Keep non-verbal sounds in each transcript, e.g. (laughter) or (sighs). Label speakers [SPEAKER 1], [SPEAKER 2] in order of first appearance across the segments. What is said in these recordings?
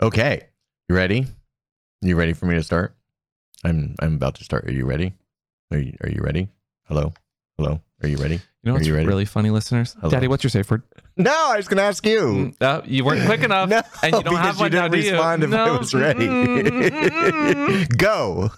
[SPEAKER 1] Okay. You ready? You ready for me to start? I'm I'm about to start. Are you ready? Are you are you ready? Hello? Hello? Are you ready?
[SPEAKER 2] You know what's
[SPEAKER 1] you ready?
[SPEAKER 2] really funny, listeners?
[SPEAKER 1] Hello.
[SPEAKER 2] Daddy, what's your safe word?
[SPEAKER 1] No, I was gonna ask you.
[SPEAKER 2] Mm, uh, you weren't quick (laughs) enough,
[SPEAKER 1] No,
[SPEAKER 2] and you don't
[SPEAKER 1] because
[SPEAKER 2] have
[SPEAKER 1] you
[SPEAKER 2] one now,
[SPEAKER 1] didn't
[SPEAKER 2] do you?
[SPEAKER 1] respond if I
[SPEAKER 2] No.
[SPEAKER 1] was ready. (laughs) Go.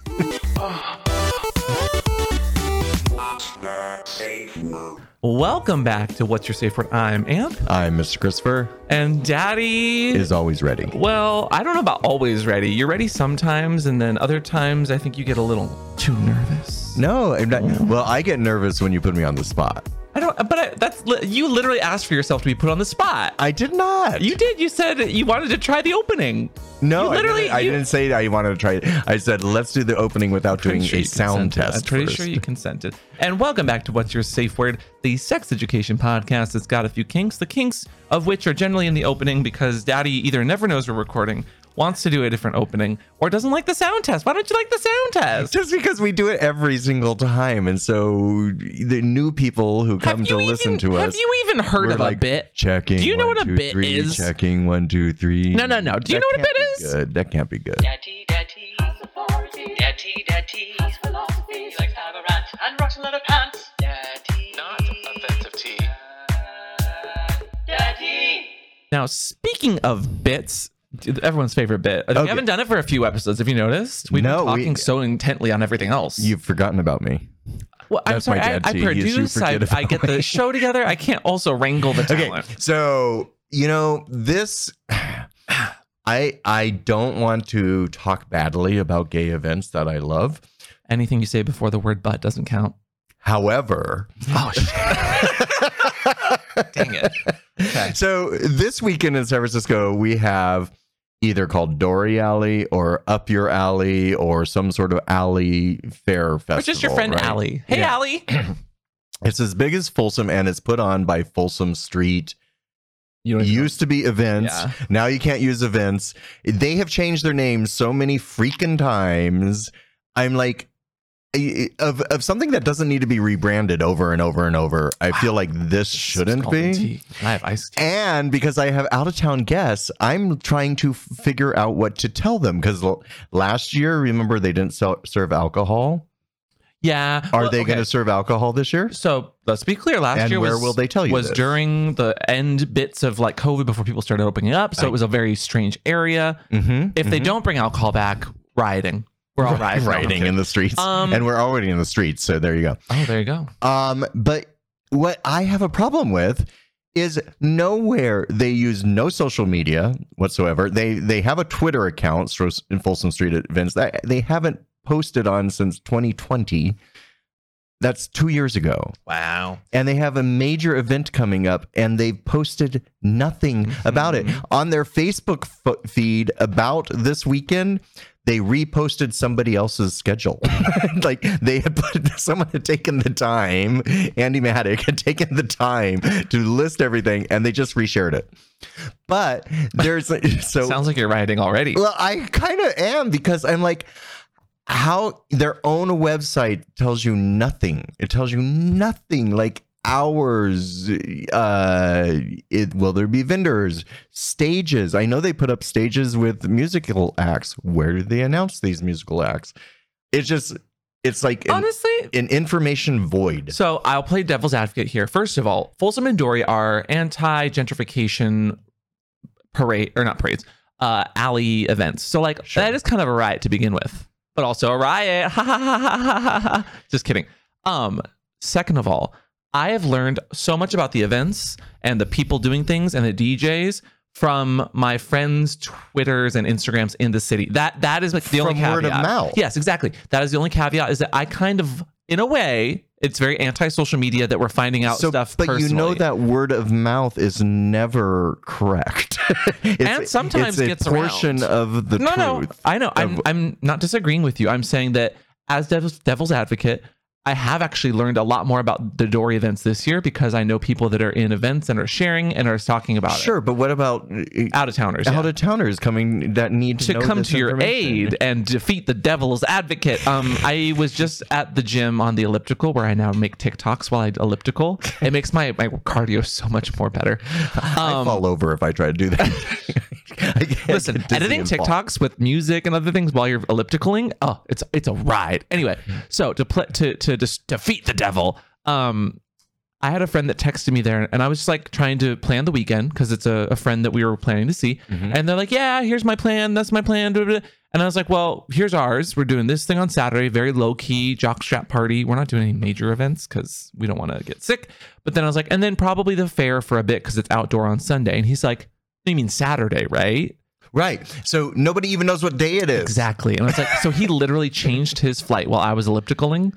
[SPEAKER 2] Welcome back to What's Your Safe Word. I'm Amp,
[SPEAKER 1] I'm Mr. Christopher.
[SPEAKER 2] and Daddy.
[SPEAKER 1] Is always ready.
[SPEAKER 2] well, I don't know about always ready. You're ready sometimes, and then other times I think you get a little too nervous.
[SPEAKER 1] No, I'm not. Well, I get nervous when you put me on the spot.
[SPEAKER 2] I don't. But I, that's you literally asked for yourself to be put on the spot.
[SPEAKER 1] I did not.
[SPEAKER 2] You did. You said you wanted to try the opening.
[SPEAKER 1] no,
[SPEAKER 2] you literally-
[SPEAKER 1] I, didn't, I
[SPEAKER 2] you-
[SPEAKER 1] didn't say I wanted to try it. I said let's do the opening without doing
[SPEAKER 2] sure
[SPEAKER 1] a sound test.
[SPEAKER 2] I'm pretty
[SPEAKER 1] first.
[SPEAKER 2] sure you consented. And welcome back to What's Your Safe Word, the sex education podcast that's got a few kinks. The kinks of which are generally in the opening because Daddy either never knows we're recording, wants to do a different opening, or doesn't like the sound test. Why don't you like the sound test?
[SPEAKER 1] Just because we do it every single time, and so the new people who come to
[SPEAKER 2] you
[SPEAKER 1] listen
[SPEAKER 2] even,
[SPEAKER 1] to us,
[SPEAKER 2] Have you even heard of
[SPEAKER 1] like
[SPEAKER 2] a bit?
[SPEAKER 1] checking.
[SPEAKER 2] Do you know
[SPEAKER 1] one,
[SPEAKER 2] what a
[SPEAKER 1] two,
[SPEAKER 2] bit
[SPEAKER 1] three,
[SPEAKER 2] is?
[SPEAKER 1] Checking one, two, three.
[SPEAKER 2] No, no, no. Do you
[SPEAKER 1] That
[SPEAKER 2] know what a bit is?
[SPEAKER 1] Good. That can't be good.
[SPEAKER 3] Daddy, daddy, authority. Daddy, daddy, philosophy. He likes to have a rant and rocks in leather pants. Daddy,
[SPEAKER 4] Not offensive tea.
[SPEAKER 3] Daddy.
[SPEAKER 2] Now, speaking of bits, everyone's favorite bit. We haven't done it for a few episodes. Have you noticed? We've
[SPEAKER 1] No,
[SPEAKER 2] been
[SPEAKER 1] we-
[SPEAKER 2] talking so intently on everything else.
[SPEAKER 1] You've forgotten about me.
[SPEAKER 2] Well, I'm
[SPEAKER 1] That's
[SPEAKER 2] sorry.
[SPEAKER 1] my
[SPEAKER 2] I,
[SPEAKER 1] dad,
[SPEAKER 2] I
[SPEAKER 1] too. He used to
[SPEAKER 2] produce. I, I get the show together. I can't also wrangle the
[SPEAKER 1] Okay,
[SPEAKER 2] talent.
[SPEAKER 1] so you know this. (sighs) I I don't want to talk badly about gay events that I love.
[SPEAKER 2] Anything you say before the word "but" doesn't count.
[SPEAKER 1] However,
[SPEAKER 2] Oh shit! (laughs) Dang it. Okay.
[SPEAKER 1] So this weekend in San Francisco, we have either called Dore Alley or Up Your Alley or some sort of alley fair festival.
[SPEAKER 2] Or just your friend
[SPEAKER 1] right?
[SPEAKER 2] Allie. Hey,
[SPEAKER 1] Yeah.
[SPEAKER 2] Allie. (clears throat)
[SPEAKER 1] It's as big as Folsom and it's put on by Folsom Street.
[SPEAKER 2] You
[SPEAKER 1] It used to be events.
[SPEAKER 2] Yeah.
[SPEAKER 1] Now you can't use events. They have changed their names so many freaking times. I'm like, of, of something that doesn't need to be rebranded over and over and over. I feel like this shouldn't be.
[SPEAKER 2] I have iced tea.
[SPEAKER 1] And because I have out of town guests, I'm trying to figure out what to tell them. Because l- last year, remember, they didn't sell, serve alcohol.
[SPEAKER 2] Yeah.
[SPEAKER 1] Are
[SPEAKER 2] well,
[SPEAKER 1] they
[SPEAKER 2] okay.
[SPEAKER 1] going to serve alcohol this year?
[SPEAKER 2] So let's be clear. Last
[SPEAKER 1] And
[SPEAKER 2] year
[SPEAKER 1] where
[SPEAKER 2] was,
[SPEAKER 1] will they tell you
[SPEAKER 2] was
[SPEAKER 1] this?
[SPEAKER 2] during the end bits of like COVID before people started opening up. So
[SPEAKER 1] I-
[SPEAKER 2] it was a very strange area.
[SPEAKER 1] Mm-hmm.
[SPEAKER 2] If they don't bring alcohol back, rioting. We're all (laughs) rioting.
[SPEAKER 1] In the streets.
[SPEAKER 2] Um,
[SPEAKER 1] and we're already in the streets. So there you go.
[SPEAKER 2] Oh, there you go.
[SPEAKER 1] Um, but what I have a problem with is nowhere they use no social media whatsoever. They they have a Twitter account in Folsom Street events that they haven't posted on since 2020. That's two years ago.
[SPEAKER 2] Wow.
[SPEAKER 1] And they have a major event coming up, and they've posted nothing about it on their Facebook f- feed about this weekend. They reposted somebody else's schedule. (laughs) like they had put someone had taken the time, Andy Maddock had taken the time to list everything, and they just reshared it. But (laughs) there's so
[SPEAKER 2] Sounds like you're rioting already.
[SPEAKER 1] well, I kind of am because I'm like, how their own website tells you nothing. It tells you nothing. Like hours. Uh, it will there be vendors, stages? I know they put up stages with musical acts. Where do they announce these musical acts? It's just, it's like an,
[SPEAKER 2] Honestly,
[SPEAKER 1] an information void.
[SPEAKER 2] So I'll play devil's advocate here. First of all, Folsom and Dore are anti-gentrification parade or not parades, uh, alley events. So like
[SPEAKER 1] Sure.
[SPEAKER 2] that is kind of a riot to begin with, but also a riot. (laughs) Ha ha ha ha ha ha ha. Just kidding. Um, second of all, I have learned so much about the events and the people doing things and the DJs from my friends' Twitters and Instagrams in the city. That that is like the only caveat.
[SPEAKER 1] word of mouth.
[SPEAKER 2] Yes, exactly. That is the only caveat is that I kind of, in a way, it's very anti-social media that we're finding out stuff.
[SPEAKER 1] but you know that word of mouth is never correct. (laughs)
[SPEAKER 2] And sometimes
[SPEAKER 1] it's a
[SPEAKER 2] gets
[SPEAKER 1] portion
[SPEAKER 2] around.
[SPEAKER 1] of the
[SPEAKER 2] no, no,
[SPEAKER 1] truth.
[SPEAKER 2] I know. I'm I'm not disagreeing with you. I'm saying that as devil's, devil's advocate, I have actually learned a lot more about the Dore events this year because I know people that are in events and are sharing and are talking about
[SPEAKER 1] Sure, but what about.
[SPEAKER 2] Out of towners.
[SPEAKER 1] out of towners coming that need to,
[SPEAKER 2] to come to your aid and defeat the devil's advocate. Um, I was just at the gym on the elliptical where I now make TikToks while I elliptical. It makes my my cardio so much more better. (laughs)
[SPEAKER 1] I
[SPEAKER 2] Um,
[SPEAKER 1] fall over if I try to do that. (laughs) (laughs)
[SPEAKER 2] Listen, editing. TikToks with music and other things while you're ellipticaling, oh, it's it's a ride. Anyway, so to play to to just defeat the devil, um, I had a friend that texted me there, and I was just like trying to plan the weekend because it's a, a friend that we were planning to see,
[SPEAKER 1] Mhm.
[SPEAKER 2] and they're like, "Yeah, here's my plan. That's my plan." blah, blah. And I was like, "Well, here's ours. We're doing this thing on Saturday, very low key jockstrap party. We're not doing any major events because we don't want to get sick." But then I was like, "And then probably the fair for a bit because it's outdoor on Sunday." And he's like, "You mean Saturday, right?"
[SPEAKER 1] Right. So nobody even knows what day it is.
[SPEAKER 2] Exactly. And I was like, so he literally (laughs) changed his flight while I was ellipticaling.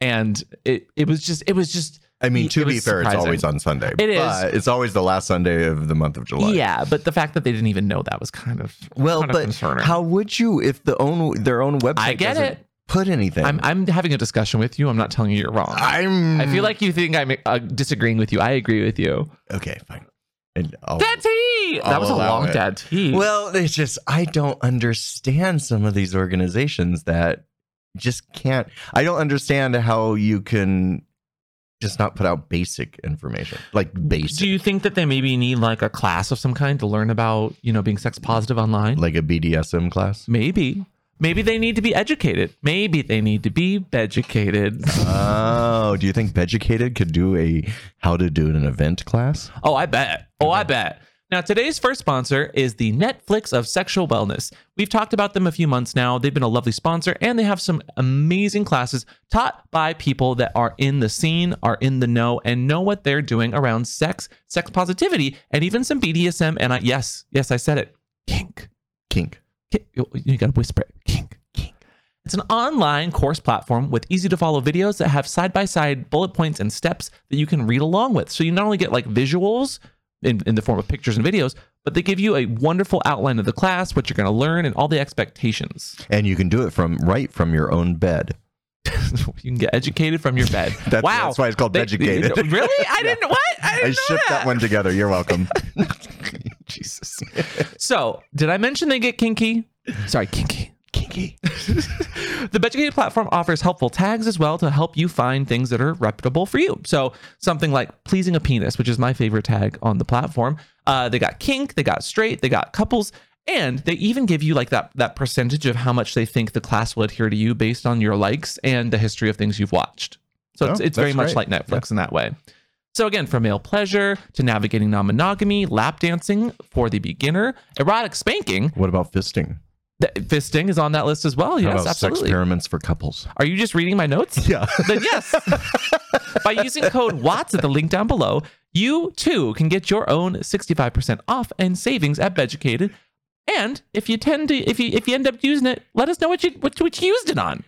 [SPEAKER 2] And it, it was just, it was just,
[SPEAKER 1] I mean,
[SPEAKER 2] It
[SPEAKER 1] to be fair, it's always on Sunday.
[SPEAKER 2] It is.
[SPEAKER 1] but It's always the last Sunday of the month of July.
[SPEAKER 2] yeah. But the fact that they didn't even know that was kind of,
[SPEAKER 1] Well,
[SPEAKER 2] kind of
[SPEAKER 1] but
[SPEAKER 2] concerning.
[SPEAKER 1] how would you if the own their own website
[SPEAKER 2] I get it.
[SPEAKER 1] put anything?
[SPEAKER 2] I'm, I'm having a discussion with you. I'm not telling you you're wrong.
[SPEAKER 1] I'm
[SPEAKER 2] I feel like you think I'm uh, disagreeing with you. I agree with you.
[SPEAKER 1] okay, fine. And I'll-
[SPEAKER 2] Dad tea. That was oh, a
[SPEAKER 1] allow
[SPEAKER 2] long
[SPEAKER 1] it.
[SPEAKER 2] dad tea.
[SPEAKER 1] well, it's just I don't understand some of these organizations that just can't. I don't understand how you can just not put out basic information, like basic,
[SPEAKER 2] do you think that they maybe need like a class of some kind to learn about, you know, being sex positive online?
[SPEAKER 1] like a BDSM class.
[SPEAKER 2] Maybe. Maybe they need to be educated. Maybe they need to be educated. (laughs)
[SPEAKER 1] Oh, do you think Beducated could do a how to do an event class?
[SPEAKER 2] Oh, I bet. Oh, I bet. Now, today's first sponsor is the Netflix of Sexual Wellness. We've talked about them a few months now. They've been a lovely sponsor, and they have some amazing classes taught by people that are in the scene, are in the know, and know what they're doing around sex, sex positivity, and even some BDSM. And I, yes, yes, I said it. Kink.
[SPEAKER 1] Kink.
[SPEAKER 2] You gotta whisper it. Kink. Kink. It's an online course platform with easy to follow videos that have side by side bullet points and steps that you can read along with. So you not only get like visuals in, in the form of pictures and videos, but they give you a wonderful outline of the class, what you're gonna learn, and all the expectations.
[SPEAKER 1] And you can do it from right from your own bed. (laughs)
[SPEAKER 2] you can get educated from your bed. (laughs)
[SPEAKER 1] That's,
[SPEAKER 2] wow.
[SPEAKER 1] that's why it's called
[SPEAKER 2] They-
[SPEAKER 1] Beducated. (laughs)
[SPEAKER 2] really? I didn't what? I,
[SPEAKER 1] I
[SPEAKER 2] didn't know
[SPEAKER 1] shipped that one together. You're welcome.
[SPEAKER 2] Jesus. So, did I mention they get kinky? Sorry, kinky.
[SPEAKER 1] Kinky. (laughs)
[SPEAKER 2] the Beducated platform offers helpful tags as well to help you find things that are reputable for you. So something like pleasing a penis, which is my favorite tag on the platform. Uh, they got kink, they got straight, they got couples, and they even give you like that that percentage of how much they think the class will adhere to you based on your likes and the history of things you've watched. So it's,
[SPEAKER 1] Oh,
[SPEAKER 2] it's very
[SPEAKER 1] that's
[SPEAKER 2] much
[SPEAKER 1] great.
[SPEAKER 2] like Netflix in that way. So again, from male pleasure to navigating non-monogamy, lap dancing for the beginner, erotic spanking,
[SPEAKER 1] What about fisting?
[SPEAKER 2] th- fisting is on that list as well.
[SPEAKER 1] How
[SPEAKER 2] Yes,
[SPEAKER 1] about sex
[SPEAKER 2] absolutely.
[SPEAKER 1] experiments for couples?
[SPEAKER 2] Are you just reading my notes? (laughs)
[SPEAKER 1] Yeah.
[SPEAKER 2] then yes. (laughs) By using code WATTS at the link down below, you too can get your own 65% off and savings at Beducated. And if you tend to if you if you end up using it, let us know what you what, what you used it on.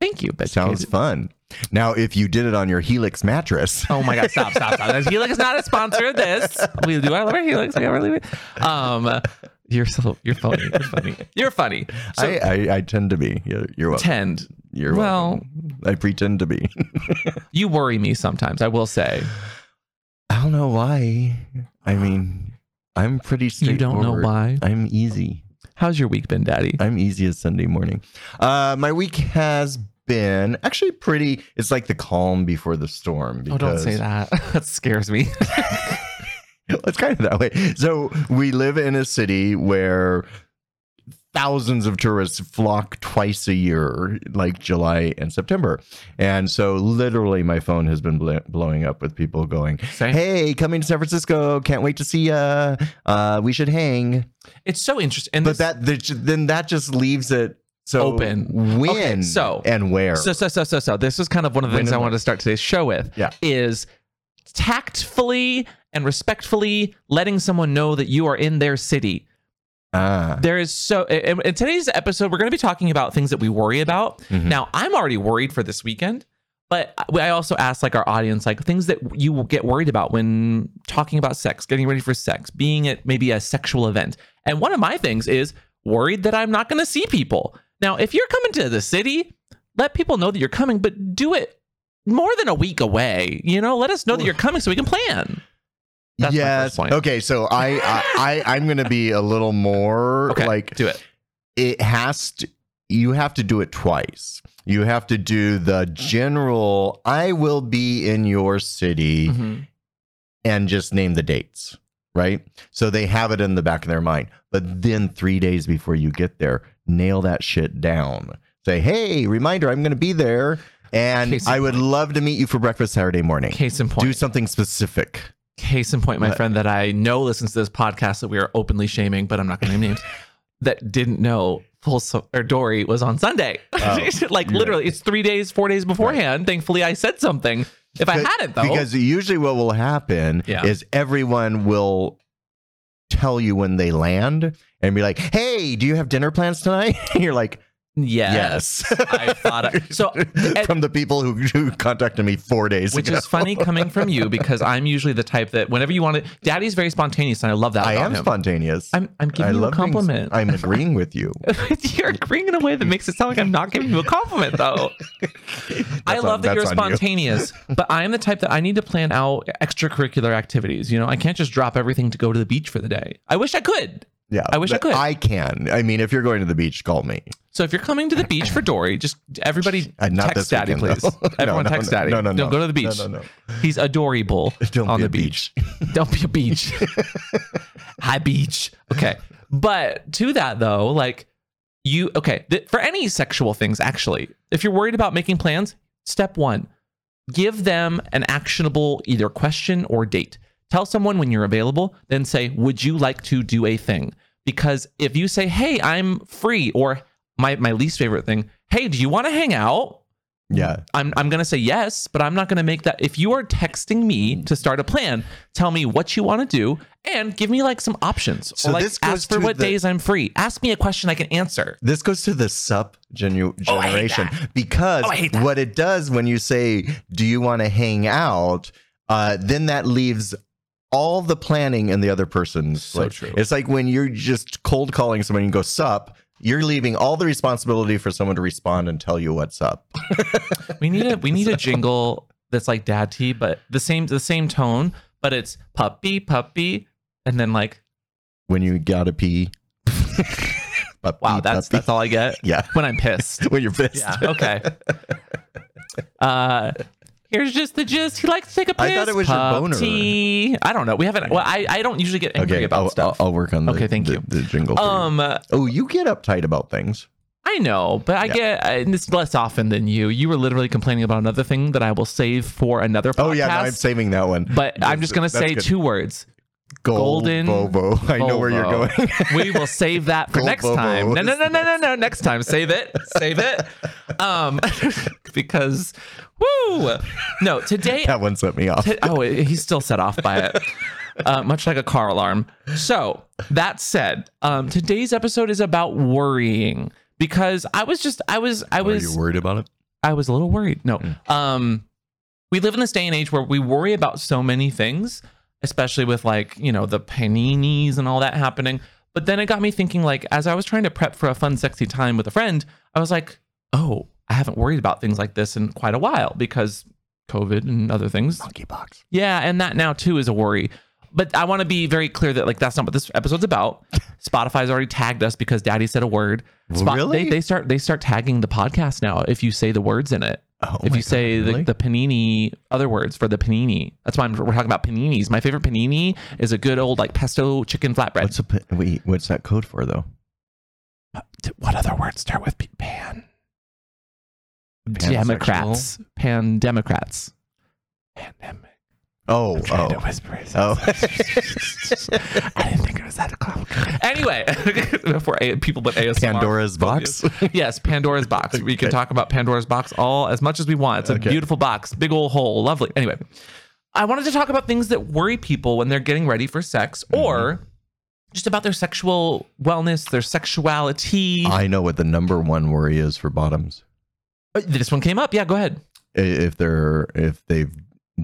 [SPEAKER 2] Thank you, Beducated.
[SPEAKER 1] Sounds fun. Now, if you did it on your Helix mattress, (laughs)
[SPEAKER 2] Oh my god, stop, stop, stop. Helix is not a sponsor of this. We do I love our Helix. I really um you're so you're funny. You're funny. You're funny. So
[SPEAKER 1] I, I I tend to be. You're, you're welcome.
[SPEAKER 2] tend.
[SPEAKER 1] You're
[SPEAKER 2] well,
[SPEAKER 1] welcome. I pretend to be. (laughs)
[SPEAKER 2] you worry me sometimes, I will say.
[SPEAKER 1] I don't know why. I mean, I'm pretty
[SPEAKER 2] You don't know why.
[SPEAKER 1] I'm easy.
[SPEAKER 2] How's your week been, Daddy?
[SPEAKER 1] I'm easy as Sunday morning. Uh, my week has been actually pretty. It's like the calm before the storm.
[SPEAKER 2] Oh, don't say
[SPEAKER 1] because-
[SPEAKER 2] that. (laughs) that scares me. (laughs) (laughs)
[SPEAKER 1] it's kind of that way. So we live in a city where thousands of tourists flock twice a year, like July and September. And so literally my phone has been bl- blowing up with people going,
[SPEAKER 2] Same.
[SPEAKER 1] Hey, coming to San Francisco. Can't wait to see ya. Uh, we should hang.
[SPEAKER 2] It's so interesting. And
[SPEAKER 1] But
[SPEAKER 2] this-
[SPEAKER 1] that the- then that just leaves it so
[SPEAKER 2] Open.
[SPEAKER 1] When
[SPEAKER 2] Okay, so-
[SPEAKER 1] and where?
[SPEAKER 2] so so so so so this is kind of one of the
[SPEAKER 1] When
[SPEAKER 2] things I wanted to start today's show with.
[SPEAKER 1] Yeah.
[SPEAKER 2] Is tactfully and respectfully letting someone know that you are in their city.
[SPEAKER 1] ah,
[SPEAKER 2] There is so in, in today's episode, we're going to be talking about things that we worry about.
[SPEAKER 1] Mhm.
[SPEAKER 2] Now, I'm already worried for this weekend, but I also asked like our audience, like things that you will get worried about when talking about sex, getting ready for sex, being at maybe a sexual event. And one of my things is worried that I'm not going to see people. Now, if you're coming to the city, let people know that you're coming, but do it more than a week away. You know, let us know that you're coming so we can plan. That's
[SPEAKER 1] yes.
[SPEAKER 2] first point.
[SPEAKER 1] Okay. So I, I, I I'm going to be a little more
[SPEAKER 2] Okay,
[SPEAKER 1] like
[SPEAKER 2] do it.
[SPEAKER 1] it has to you have to do it twice you have to do the general i will be in your city
[SPEAKER 2] Mhm.
[SPEAKER 1] and just name the dates right? So they have it in the back of their mind. But then three days before you get there, nail that shit down. Say, hey, reminder, I'm going to be there. And I would love to meet you for breakfast Saturday morning.
[SPEAKER 2] Case in point.
[SPEAKER 1] Do something specific.
[SPEAKER 2] Case in point, my
[SPEAKER 1] What?
[SPEAKER 2] friend that I know listens to this podcast that we are openly shaming, but I'm not going to name names, (laughs) that didn't know Full so- or Dore was on Sunday.
[SPEAKER 1] Oh, (laughs)
[SPEAKER 2] like
[SPEAKER 1] you're
[SPEAKER 2] literally, it's three days, four days beforehand. Thankfully, I said something. If I hadn't, though,
[SPEAKER 1] Because usually what will happen
[SPEAKER 2] Yeah.
[SPEAKER 1] is everyone will tell you when they land and be like, hey, do you have dinner plans tonight? (laughs) You're like,
[SPEAKER 2] yes,
[SPEAKER 1] yes.
[SPEAKER 2] I thought I- (laughs) so. and-
[SPEAKER 1] from the people who, who contacted me four days
[SPEAKER 2] which
[SPEAKER 1] ago.
[SPEAKER 2] is funny (laughs) coming from you because I'm usually the type that whenever you want to, Daddy's very spontaneous, and I love that.
[SPEAKER 1] I am
[SPEAKER 2] him.
[SPEAKER 1] spontaneous.
[SPEAKER 2] I'm, I'm
[SPEAKER 1] I
[SPEAKER 2] giving you a
[SPEAKER 1] being-
[SPEAKER 2] compliment.
[SPEAKER 1] I'm agreeing with you. (laughs)
[SPEAKER 2] you're agreeing in a way that makes it sound like I'm not giving you a compliment, though. I love
[SPEAKER 1] on-
[SPEAKER 2] that you're
[SPEAKER 1] on you.
[SPEAKER 2] spontaneous, but I am the type that I need to plan out extracurricular activities. You know, I can't just drop everything to go to the beach for the day. I wish I could.
[SPEAKER 1] Yeah,
[SPEAKER 2] I wish I could.
[SPEAKER 1] I can. I mean, if you're going to the beach, call me.
[SPEAKER 2] So if you're coming to the beach for (laughs) Dore, just everybody
[SPEAKER 1] Uh, not
[SPEAKER 2] text Daddy,
[SPEAKER 1] weekend,
[SPEAKER 2] please. (laughs)
[SPEAKER 1] No,
[SPEAKER 2] Everyone
[SPEAKER 1] no,
[SPEAKER 2] text
[SPEAKER 1] no,
[SPEAKER 2] Daddy.
[SPEAKER 1] no, no, no.
[SPEAKER 2] Don't go to the beach.
[SPEAKER 1] No, no, no.
[SPEAKER 2] He's adorable (laughs)
[SPEAKER 1] Don't
[SPEAKER 2] on the beach.
[SPEAKER 1] beach.
[SPEAKER 2] Don't be a beach. High beach. Okay. But to that though, like you okay, th- for any sexual things actually, if you're worried about making plans, step 1, give them an actionable either question or date. Tell someone when you're available, then say, "Would you like to do a thing?" Because if you say, "Hey, I'm free," or my my least favorite thing, "Hey, do you want to hang out?"
[SPEAKER 1] Yeah.
[SPEAKER 2] I'm I'm gonna say yes, but I'm not gonna make that. If you are texting me to start a plan, tell me what you want to do and give me like some options.
[SPEAKER 1] So
[SPEAKER 2] or like
[SPEAKER 1] this goes
[SPEAKER 2] ask for
[SPEAKER 1] to
[SPEAKER 2] what
[SPEAKER 1] the-
[SPEAKER 2] days I'm free. Ask me a question I can answer.
[SPEAKER 1] This goes to the sup genu-
[SPEAKER 2] Oh,
[SPEAKER 1] generation
[SPEAKER 2] that.
[SPEAKER 1] because
[SPEAKER 2] Oh, I hate that.
[SPEAKER 1] what it does when you say, "Do you want to hang out?" Uh, then that leaves all the planning in the other person's.
[SPEAKER 2] So
[SPEAKER 1] like,
[SPEAKER 2] true.
[SPEAKER 1] It's like when you're just cold calling someone and you go sup. You're leaving all the responsibility for someone to respond and tell you what's up. (laughs)
[SPEAKER 2] We need a we need a jingle that's like dad tea, but the same the same tone, but it's puppy puppy, and then like
[SPEAKER 1] when you gotta pee. (laughs) Puppy,
[SPEAKER 2] wow, that's
[SPEAKER 1] puppy.
[SPEAKER 2] that's all I get (laughs)
[SPEAKER 1] yeah.
[SPEAKER 2] when I'm pissed.
[SPEAKER 1] When you're pissed.
[SPEAKER 2] Yeah. Okay. Uh, here's just the gist. He likes to take a piss.
[SPEAKER 1] I thought it was your boner.
[SPEAKER 2] Puppy. I don't know. We haven't. Well, I, I don't usually get angry
[SPEAKER 1] Okay,
[SPEAKER 2] about
[SPEAKER 1] I'll,
[SPEAKER 2] stuff.
[SPEAKER 1] I'll, I'll work on the,
[SPEAKER 2] Okay, thank
[SPEAKER 1] the,
[SPEAKER 2] you.
[SPEAKER 1] the jingle. for you.
[SPEAKER 2] um,
[SPEAKER 1] oh, you get uptight about things.
[SPEAKER 2] I know, but I
[SPEAKER 1] Yeah.
[SPEAKER 2] get and it's less often than you. You were literally complaining about another thing that I will save for another podcast.
[SPEAKER 1] Oh yeah, no, I'm saving that one.
[SPEAKER 2] but I'm just gonna
[SPEAKER 1] That's
[SPEAKER 2] say
[SPEAKER 1] good.
[SPEAKER 2] two words.
[SPEAKER 1] Gold
[SPEAKER 2] golden
[SPEAKER 1] Bobo. (laughs) I know where you're
[SPEAKER 2] Volvo.
[SPEAKER 1] going. (laughs)
[SPEAKER 2] we will save that for
[SPEAKER 1] Gold
[SPEAKER 2] next time. No, no, no, no, no, no. Next time, save it, save it. (laughs) Um, because, woo. No, today (laughs)
[SPEAKER 1] that one set me off.
[SPEAKER 2] T- oh, he's still set off by it, uh, much like a car alarm. So that said, um, today's episode is about worrying because I was just, I was, I
[SPEAKER 1] Are
[SPEAKER 2] was,
[SPEAKER 1] you worried about it?
[SPEAKER 2] I was a little worried. No,
[SPEAKER 1] Mm.
[SPEAKER 2] um, we live in this day and age where we worry about so many things, especially with like you know the paninis and all that happening. But then it got me thinking, like as I was trying to prep for a fun, sexy time with a friend, I was like, oh, I haven't worried about things like this in quite a while because COVID and other things.
[SPEAKER 1] Monkeypox.
[SPEAKER 2] Yeah, and that now too is a worry. But I want to be very clear that like that's not what this episode's about. (laughs) Spotify's already tagged us because Daddy said a word.
[SPEAKER 1] Really?
[SPEAKER 2] They, they start they start tagging the podcast now if you say the words in it.
[SPEAKER 1] Oh
[SPEAKER 2] if you say
[SPEAKER 1] really?
[SPEAKER 2] the, the panini, other words for the panini. That's why I'm, we're talking about paninis. My favorite panini is a good old like pesto chicken flatbread.
[SPEAKER 1] What's a wait? What's that code for though?
[SPEAKER 2] Uh, what other words start with pan?
[SPEAKER 1] Pansexual?
[SPEAKER 2] Democrats. Pan Democrats. Pandemic.
[SPEAKER 1] Oh,
[SPEAKER 2] Panda
[SPEAKER 1] oh,
[SPEAKER 2] whispers.
[SPEAKER 1] oh. (laughs)
[SPEAKER 2] I didn't think it was that complicated. Anyway, (laughs) for A- people but ASMR.
[SPEAKER 1] Pandora's box. (laughs)
[SPEAKER 2] Yes, Pandora's box. We can talk about Pandora's box all as much as we want. It's a
[SPEAKER 1] Okay.
[SPEAKER 2] beautiful box, big old hole, lovely. Anyway, I wanted to talk about things that worry people when they're getting ready for sex
[SPEAKER 1] Mm-hmm.
[SPEAKER 2] or just about their sexual wellness, their sexuality.
[SPEAKER 1] I know what the number one worry is for bottoms.
[SPEAKER 2] Uh, this one came up. Yeah, go ahead.
[SPEAKER 1] If they're if they've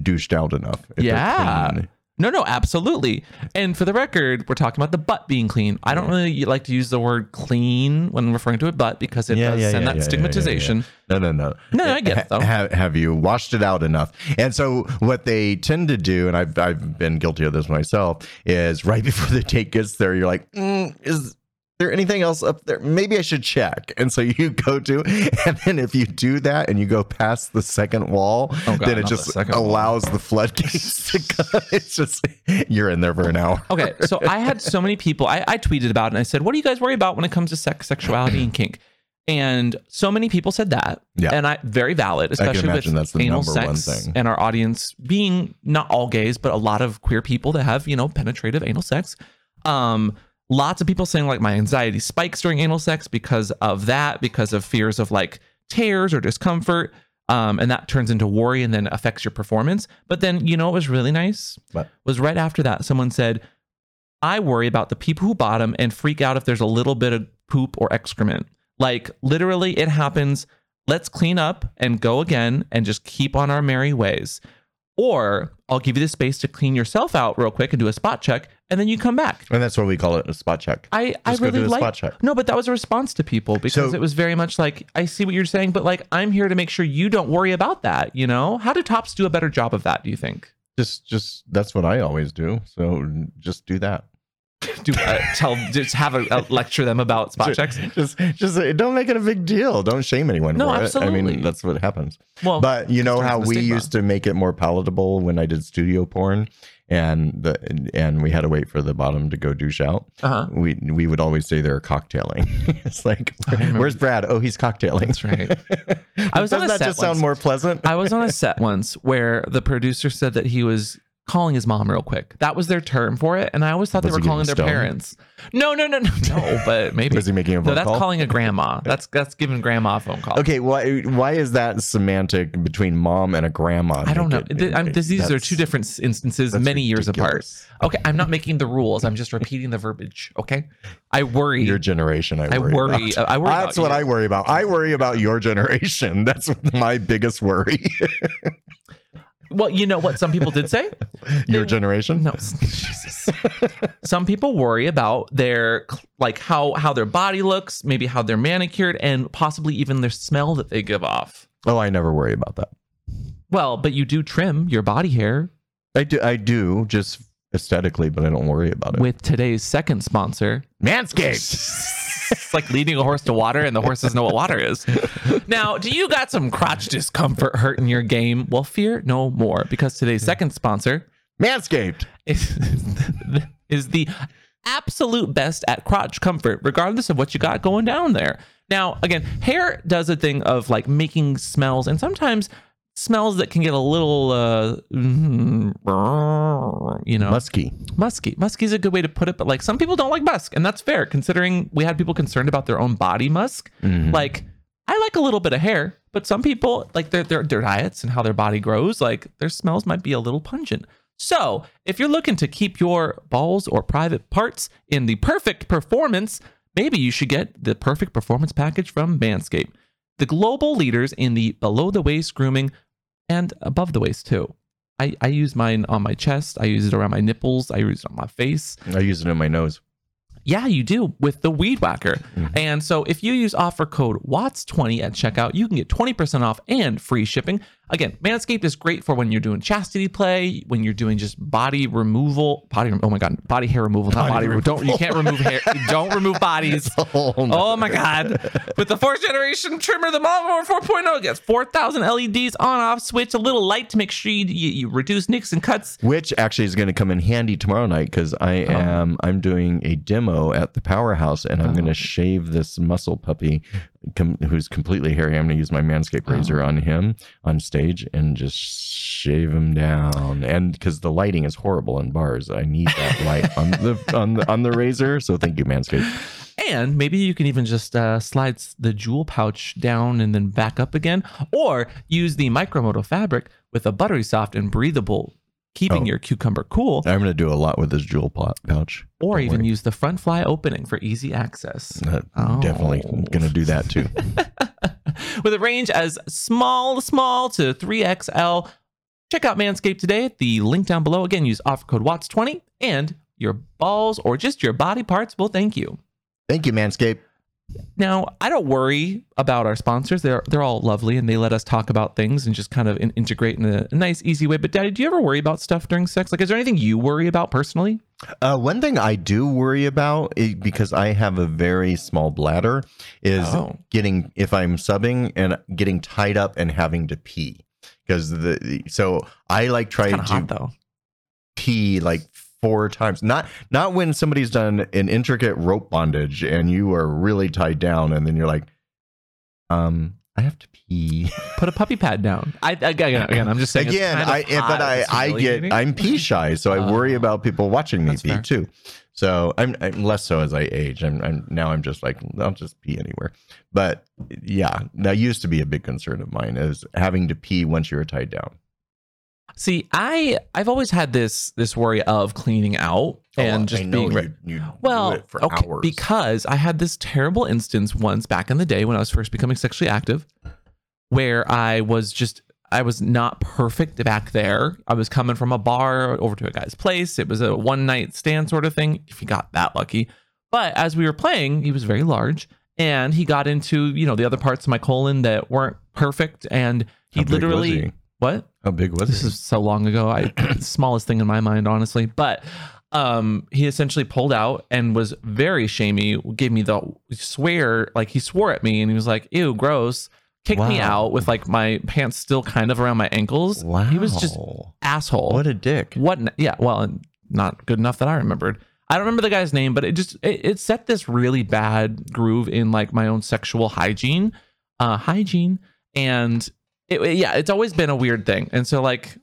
[SPEAKER 1] douched out enough. If
[SPEAKER 2] Yeah. No, no, absolutely. And for the record, we're talking about the butt being clean. I don't really like to use the word clean when referring to a butt because it
[SPEAKER 1] Yeah,
[SPEAKER 2] does
[SPEAKER 1] yeah,
[SPEAKER 2] send
[SPEAKER 1] yeah,
[SPEAKER 2] that stigmatization.
[SPEAKER 1] No, no, no.
[SPEAKER 2] No, I get it, though.
[SPEAKER 1] Ha- have you washed it out enough? And so what they tend to do, and I've I've been guilty of this myself, is right (laughs) before the date gets there, you're like, mm, is there anything else up there? Maybe I should check. And so you go to, and then if you do that and you go past the second wall,
[SPEAKER 2] Oh, God,
[SPEAKER 1] then it
[SPEAKER 2] not the
[SPEAKER 1] just
[SPEAKER 2] wall.
[SPEAKER 1] allows the floodgates to (laughs) come. It's just you're in there for an hour.
[SPEAKER 2] Okay, so I had so many people. I, I tweeted about it and I said, "What do you guys worry about when it comes to sex, sexuality, and kink?" And so many people said that,
[SPEAKER 1] Yeah.
[SPEAKER 2] and I very valid, especially
[SPEAKER 1] imagine
[SPEAKER 2] with
[SPEAKER 1] that's the
[SPEAKER 2] anal
[SPEAKER 1] number one
[SPEAKER 2] sex
[SPEAKER 1] thing.
[SPEAKER 2] and our audience being not all gays, but a lot of queer people that have you know penetrative anal sex. Um, lots of people saying like my anxiety spikes during anal sex because of that, because of fears of like tears or discomfort. Um, and that turns into worry and then affects your performance. But then, you know, it was really nice
[SPEAKER 1] What?
[SPEAKER 2] was right after that, someone said, I worry about the people who bottom and freak out if there's a little bit of poop or excrement. Like literally, it happens. Let's clean up and go again and just keep on our merry ways. Or I'll give you the space to clean yourself out real quick and do a spot check, and then you come back.
[SPEAKER 1] And that's what we call it a spot check.
[SPEAKER 2] I, I
[SPEAKER 1] Just go
[SPEAKER 2] really
[SPEAKER 1] do a
[SPEAKER 2] like
[SPEAKER 1] spot check.
[SPEAKER 2] no, but that was a response to people because
[SPEAKER 1] So-
[SPEAKER 2] it was very much like I see what you're saying, but like I'm here to make sure you don't worry about that. You know, how do tops do a better job of that? Do you think?
[SPEAKER 1] Just, just that's what I always do. So just do that. (laughs)
[SPEAKER 2] Do uh, tell just have a, lecture them about spot checks?
[SPEAKER 1] Just, just uh, don't make it a big deal. Don't shame anyone
[SPEAKER 2] No,
[SPEAKER 1] for it. I mean, that's what happens.
[SPEAKER 2] Well,
[SPEAKER 1] But you know how we
[SPEAKER 2] stigma.
[SPEAKER 1] used to make it more palatable when I did studio porn, and the and we had to wait for the bottom to go douche out.
[SPEAKER 2] uh-huh.
[SPEAKER 1] We we would always say they're cocktailing. (laughs) it's like, where's Brad? Oh, he's cocktailing.
[SPEAKER 2] That's right. (laughs) I was
[SPEAKER 1] Doesn't
[SPEAKER 2] a
[SPEAKER 1] that
[SPEAKER 2] set
[SPEAKER 1] just sound more pleasant?
[SPEAKER 2] I was on a set once where the producer said that he was calling his mom real quick. That was their term for it, and I always thought
[SPEAKER 1] Was
[SPEAKER 2] they were calling their
[SPEAKER 1] stoned?
[SPEAKER 2] parents. No, no, no, no, (laughs) no. But (laughs) maybe
[SPEAKER 1] Was he making a
[SPEAKER 2] no,
[SPEAKER 1] phone
[SPEAKER 2] that's
[SPEAKER 1] call?
[SPEAKER 2] calling a grandma. That's that's giving grandma a phone call.
[SPEAKER 1] Okay, why why is that semantic between mom and a grandma?
[SPEAKER 2] I don't know.
[SPEAKER 1] It-
[SPEAKER 2] these are two different instances, many years apart. Okay, I'm not making the rules. I'm just repeating the verbiage. Okay, I worry.
[SPEAKER 1] Your generation, I
[SPEAKER 2] I
[SPEAKER 1] worry.
[SPEAKER 2] worry.
[SPEAKER 1] about.
[SPEAKER 2] I worry.
[SPEAKER 1] That's what
[SPEAKER 2] you.
[SPEAKER 1] I worry about. I worry about your generation. (laughs) That's my biggest worry.
[SPEAKER 2] Well, you know what some people did say. (laughs)
[SPEAKER 1] your generation.
[SPEAKER 2] No, Jesus. Some people worry about their like how how their body looks, maybe how they're manicured, and possibly even their smell that they give off.
[SPEAKER 1] Oh, I never worry about that.
[SPEAKER 2] Well, but you do trim your body hair
[SPEAKER 1] I do. I do just aesthetically, but I don't worry about it.
[SPEAKER 2] with today's second sponsor.
[SPEAKER 1] Manscaped. (laughs)
[SPEAKER 2] It's like leading a horse to water, and the horse doesn't know what water is. Now, do you got some crotch discomfort hurting your game? Well, fear no more, because today's second sponsor
[SPEAKER 1] Manscaped.
[SPEAKER 2] is, is the absolute best at crotch comfort, regardless of what you got going down there. Now, again, hair does a thing of like making smells, and sometimes smells that can get a little, uh, you know,
[SPEAKER 1] Musky.
[SPEAKER 2] musky. Musky is a good way to put it, but like some people don't like musk, and that's fair considering we had people concerned about their own body musk.
[SPEAKER 1] Mhm.
[SPEAKER 2] Like, I like a little bit of hair, but some people like their, their their diets and how their body grows, like their smells might be a little pungent. So, if you're looking to keep your balls or private parts in the perfect performance, maybe you should get the perfect performance package from Manscaped, the global leaders in the below the waist grooming and above the waist too. I, I use mine on my chest. I use it around my nipples. I use it on my face.
[SPEAKER 1] I use it on my nose.
[SPEAKER 2] Yeah, you do with the Weed Whacker. Mm-hmm. And so if you use offer code WATTS20 at checkout, you can get 20% off and free shipping. Again, Manscaped is great for when you're doing chastity play, when you're doing just body removal, body oh my god, body hair removal, not
[SPEAKER 1] Body
[SPEAKER 2] body, removal. Don't you can't remove hair. (laughs) don't remove bodies. (laughs)
[SPEAKER 1] Oh, my-
[SPEAKER 2] Oh my god. With the fourth generation trimmer, the Lawnmower 4.0 gets 4,000 LEDs on off switch, a little light to make sure you, you, you reduce nicks and cuts.
[SPEAKER 1] Which actually is going to come in handy tomorrow night because I
[SPEAKER 2] Oh.
[SPEAKER 1] am I'm doing a demo at the Powerhouse and I'm uh-huh. going to shave this muscle puppy com- who's completely hairy. I'm going to use my Manscaped
[SPEAKER 2] Oh.
[SPEAKER 1] razor on him on stage and just shave him down. And because the lighting is horrible in bars, I need that (laughs) light on the on the on the razor. So thank you, Manscaped.
[SPEAKER 2] And maybe you can even just uh, slide the jewel pouch down and then back up again, or use the MicroModal fabric with a buttery soft and breathable, keeping
[SPEAKER 1] Oh.
[SPEAKER 2] your cucumber cool,
[SPEAKER 1] I'm going to do a lot with this jewel pot pouch.
[SPEAKER 2] or
[SPEAKER 1] Don't
[SPEAKER 2] even
[SPEAKER 1] worry.
[SPEAKER 2] use the front fly opening for easy access.
[SPEAKER 1] Uh,
[SPEAKER 2] Oh.
[SPEAKER 1] Definitely going to do that too. (laughs)
[SPEAKER 2] with a range as small, small to 3XL. Check out Manscaped today. At the link down below. Again, use offer code WATTS20 and your balls or just your body parts will thank you.
[SPEAKER 1] Thank you, Manscaped.
[SPEAKER 2] Now, I don't worry about our sponsors. They're they're all lovely and they let us talk about things and just kind of in, integrate in a, a nice, easy way. But, Daddy, do you ever worry about stuff during sex? Like, is there anything you worry about personally?
[SPEAKER 1] Uh, one thing I do worry about i- because I have a very small bladder is
[SPEAKER 2] Oh.
[SPEAKER 1] getting if I'm subbing and getting tied up and having to pee because the so I like try to
[SPEAKER 2] hot
[SPEAKER 1] pee like four times not not when somebody's done an intricate rope bondage and you are really tied down and then you're like um I have to pee (laughs)
[SPEAKER 2] Put a puppy pad down. I again, again I'm just saying.
[SPEAKER 1] again
[SPEAKER 2] kind of
[SPEAKER 1] I but I I get. I'm pee shy so I worry
[SPEAKER 2] Oh.
[SPEAKER 1] about people watching me pee
[SPEAKER 2] fair.
[SPEAKER 1] too so I'm, I'm less so as I age I'm, I'm now I'm just like I'll just pee anywhere but yeah that used to be a big concern of mine is having to pee once you're tied down
[SPEAKER 2] See, I I've always had this this worry of cleaning out oh, and
[SPEAKER 1] Oh,
[SPEAKER 2] just being
[SPEAKER 1] you, you
[SPEAKER 2] well
[SPEAKER 1] do it for
[SPEAKER 2] okay,
[SPEAKER 1] hours
[SPEAKER 2] because I had this terrible instance once back in the day when I was first becoming sexually active, where I was just I was not perfect back there. I was coming from a bar over to a guy's place. It was a one night stand sort of thing, if you got that lucky. But as we were playing, he was very large and he got into, you know, the other parts of my colon that weren't perfect. And he
[SPEAKER 1] How big was
[SPEAKER 2] literally? What?
[SPEAKER 1] how big was
[SPEAKER 2] this
[SPEAKER 1] it
[SPEAKER 2] is so long ago. I (coughs) smallest thing in my mind honestly. But um he essentially pulled out and was very shamey gave me the swear like he swore at me and he was like ew gross. Kicked me out with like my pants still kind of around my ankles.
[SPEAKER 1] Wow
[SPEAKER 2] he was just asshole.
[SPEAKER 1] What a dick.
[SPEAKER 2] What yeah well not good enough that i remembered. I don't remember the guy's name but it just it, it set this really bad groove in like my own sexual hygiene uh hygiene. And it, yeah it's always been a weird thing. And so like